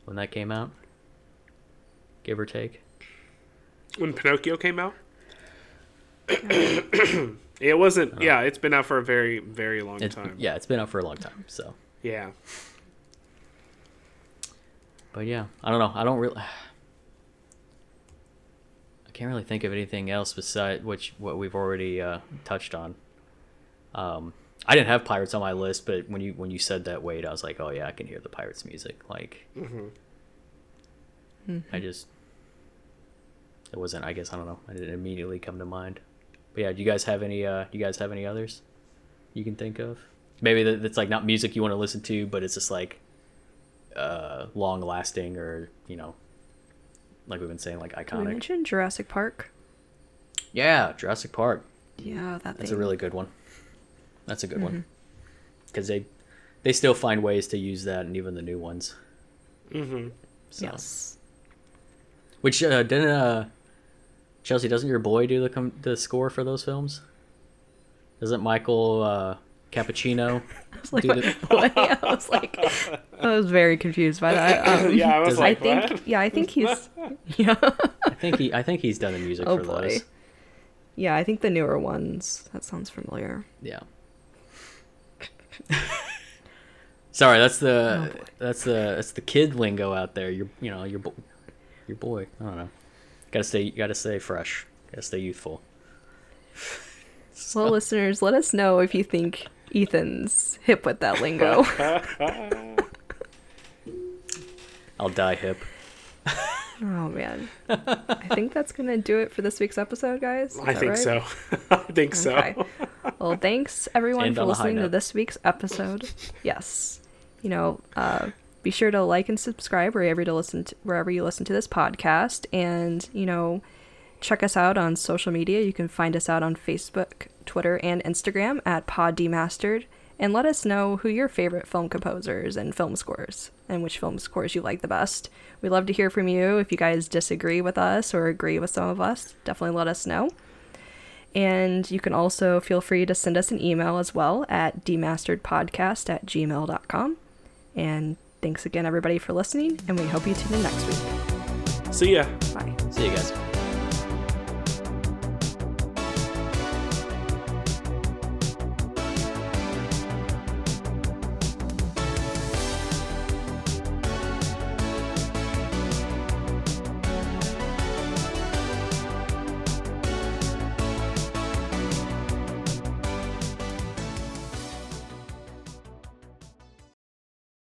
when that came out? Give or take? When Pinocchio came out. it wasn't. Yeah, it's been out for a very, very long it, time. yeah it's been out for a long time so Yeah. But yeah, I don't know. I don't really. I can't really think of anything else besides which what we've already uh, touched on. Um, I didn't have pirates on my list, but when you when you said that, Wade, I was like, oh yeah, I can hear the pirates music. Like, I just it wasn't. I guess I don't know. I didn't immediately come to mind. But yeah, do you guys have any? Uh, do you guys have any others you can think of? Maybe that's like not music you want to listen to, but it's just like uh, long lasting or you know, like we've been saying, like Did we iconic. mention Jurassic Park? Yeah, Jurassic Park. Yeah, that That's thing. a really good one. That's a good one because they they still find ways to use that, and even the new ones. Mm-hmm. So. yes. Which uh, didn't uh, Chelsea? Doesn't your boy do the com- the score for those films? Doesn't Michael uh, Cappuccino? I was like, do the- what? I was like, I was very confused by that. Um, Yeah, I was Does- like, I think, what? yeah, I think he's, yeah, I think he I think he's done the music Oh, for boy. those. yeah. I think the newer ones. That sounds familiar. Yeah. Sorry, that's the Oh, that's the that's the kid lingo out there. You're you know your bo- your boy. I don't know. Gotta stay gotta stay fresh. Gotta stay youthful. Well, listeners, let us know if you think Ethan's hip with that lingo. I'll die hip. oh man, I think that's gonna do it for this week's episode, guys. Is I think right? so. I think so. Okay. Well, thanks everyone End for on a high listening to this week's episode. Yes, you know, uh, be sure to like and subscribe wherever to listen to, wherever you listen to this podcast, and you know, check us out on social media. You can find us out on Facebook, Twitter, and Instagram at Pod Demastered, and let us know who your favorite film composers and film scores and which film scores you like the best. We love to hear from you. If you guys disagree with us or agree with some of us, definitely let us know. And you can also feel free to send us an email as well at demasteredpodcast at gmail.com. And thanks again, everybody, for listening, and we hope you tune in next week. See ya. Bye. See you guys.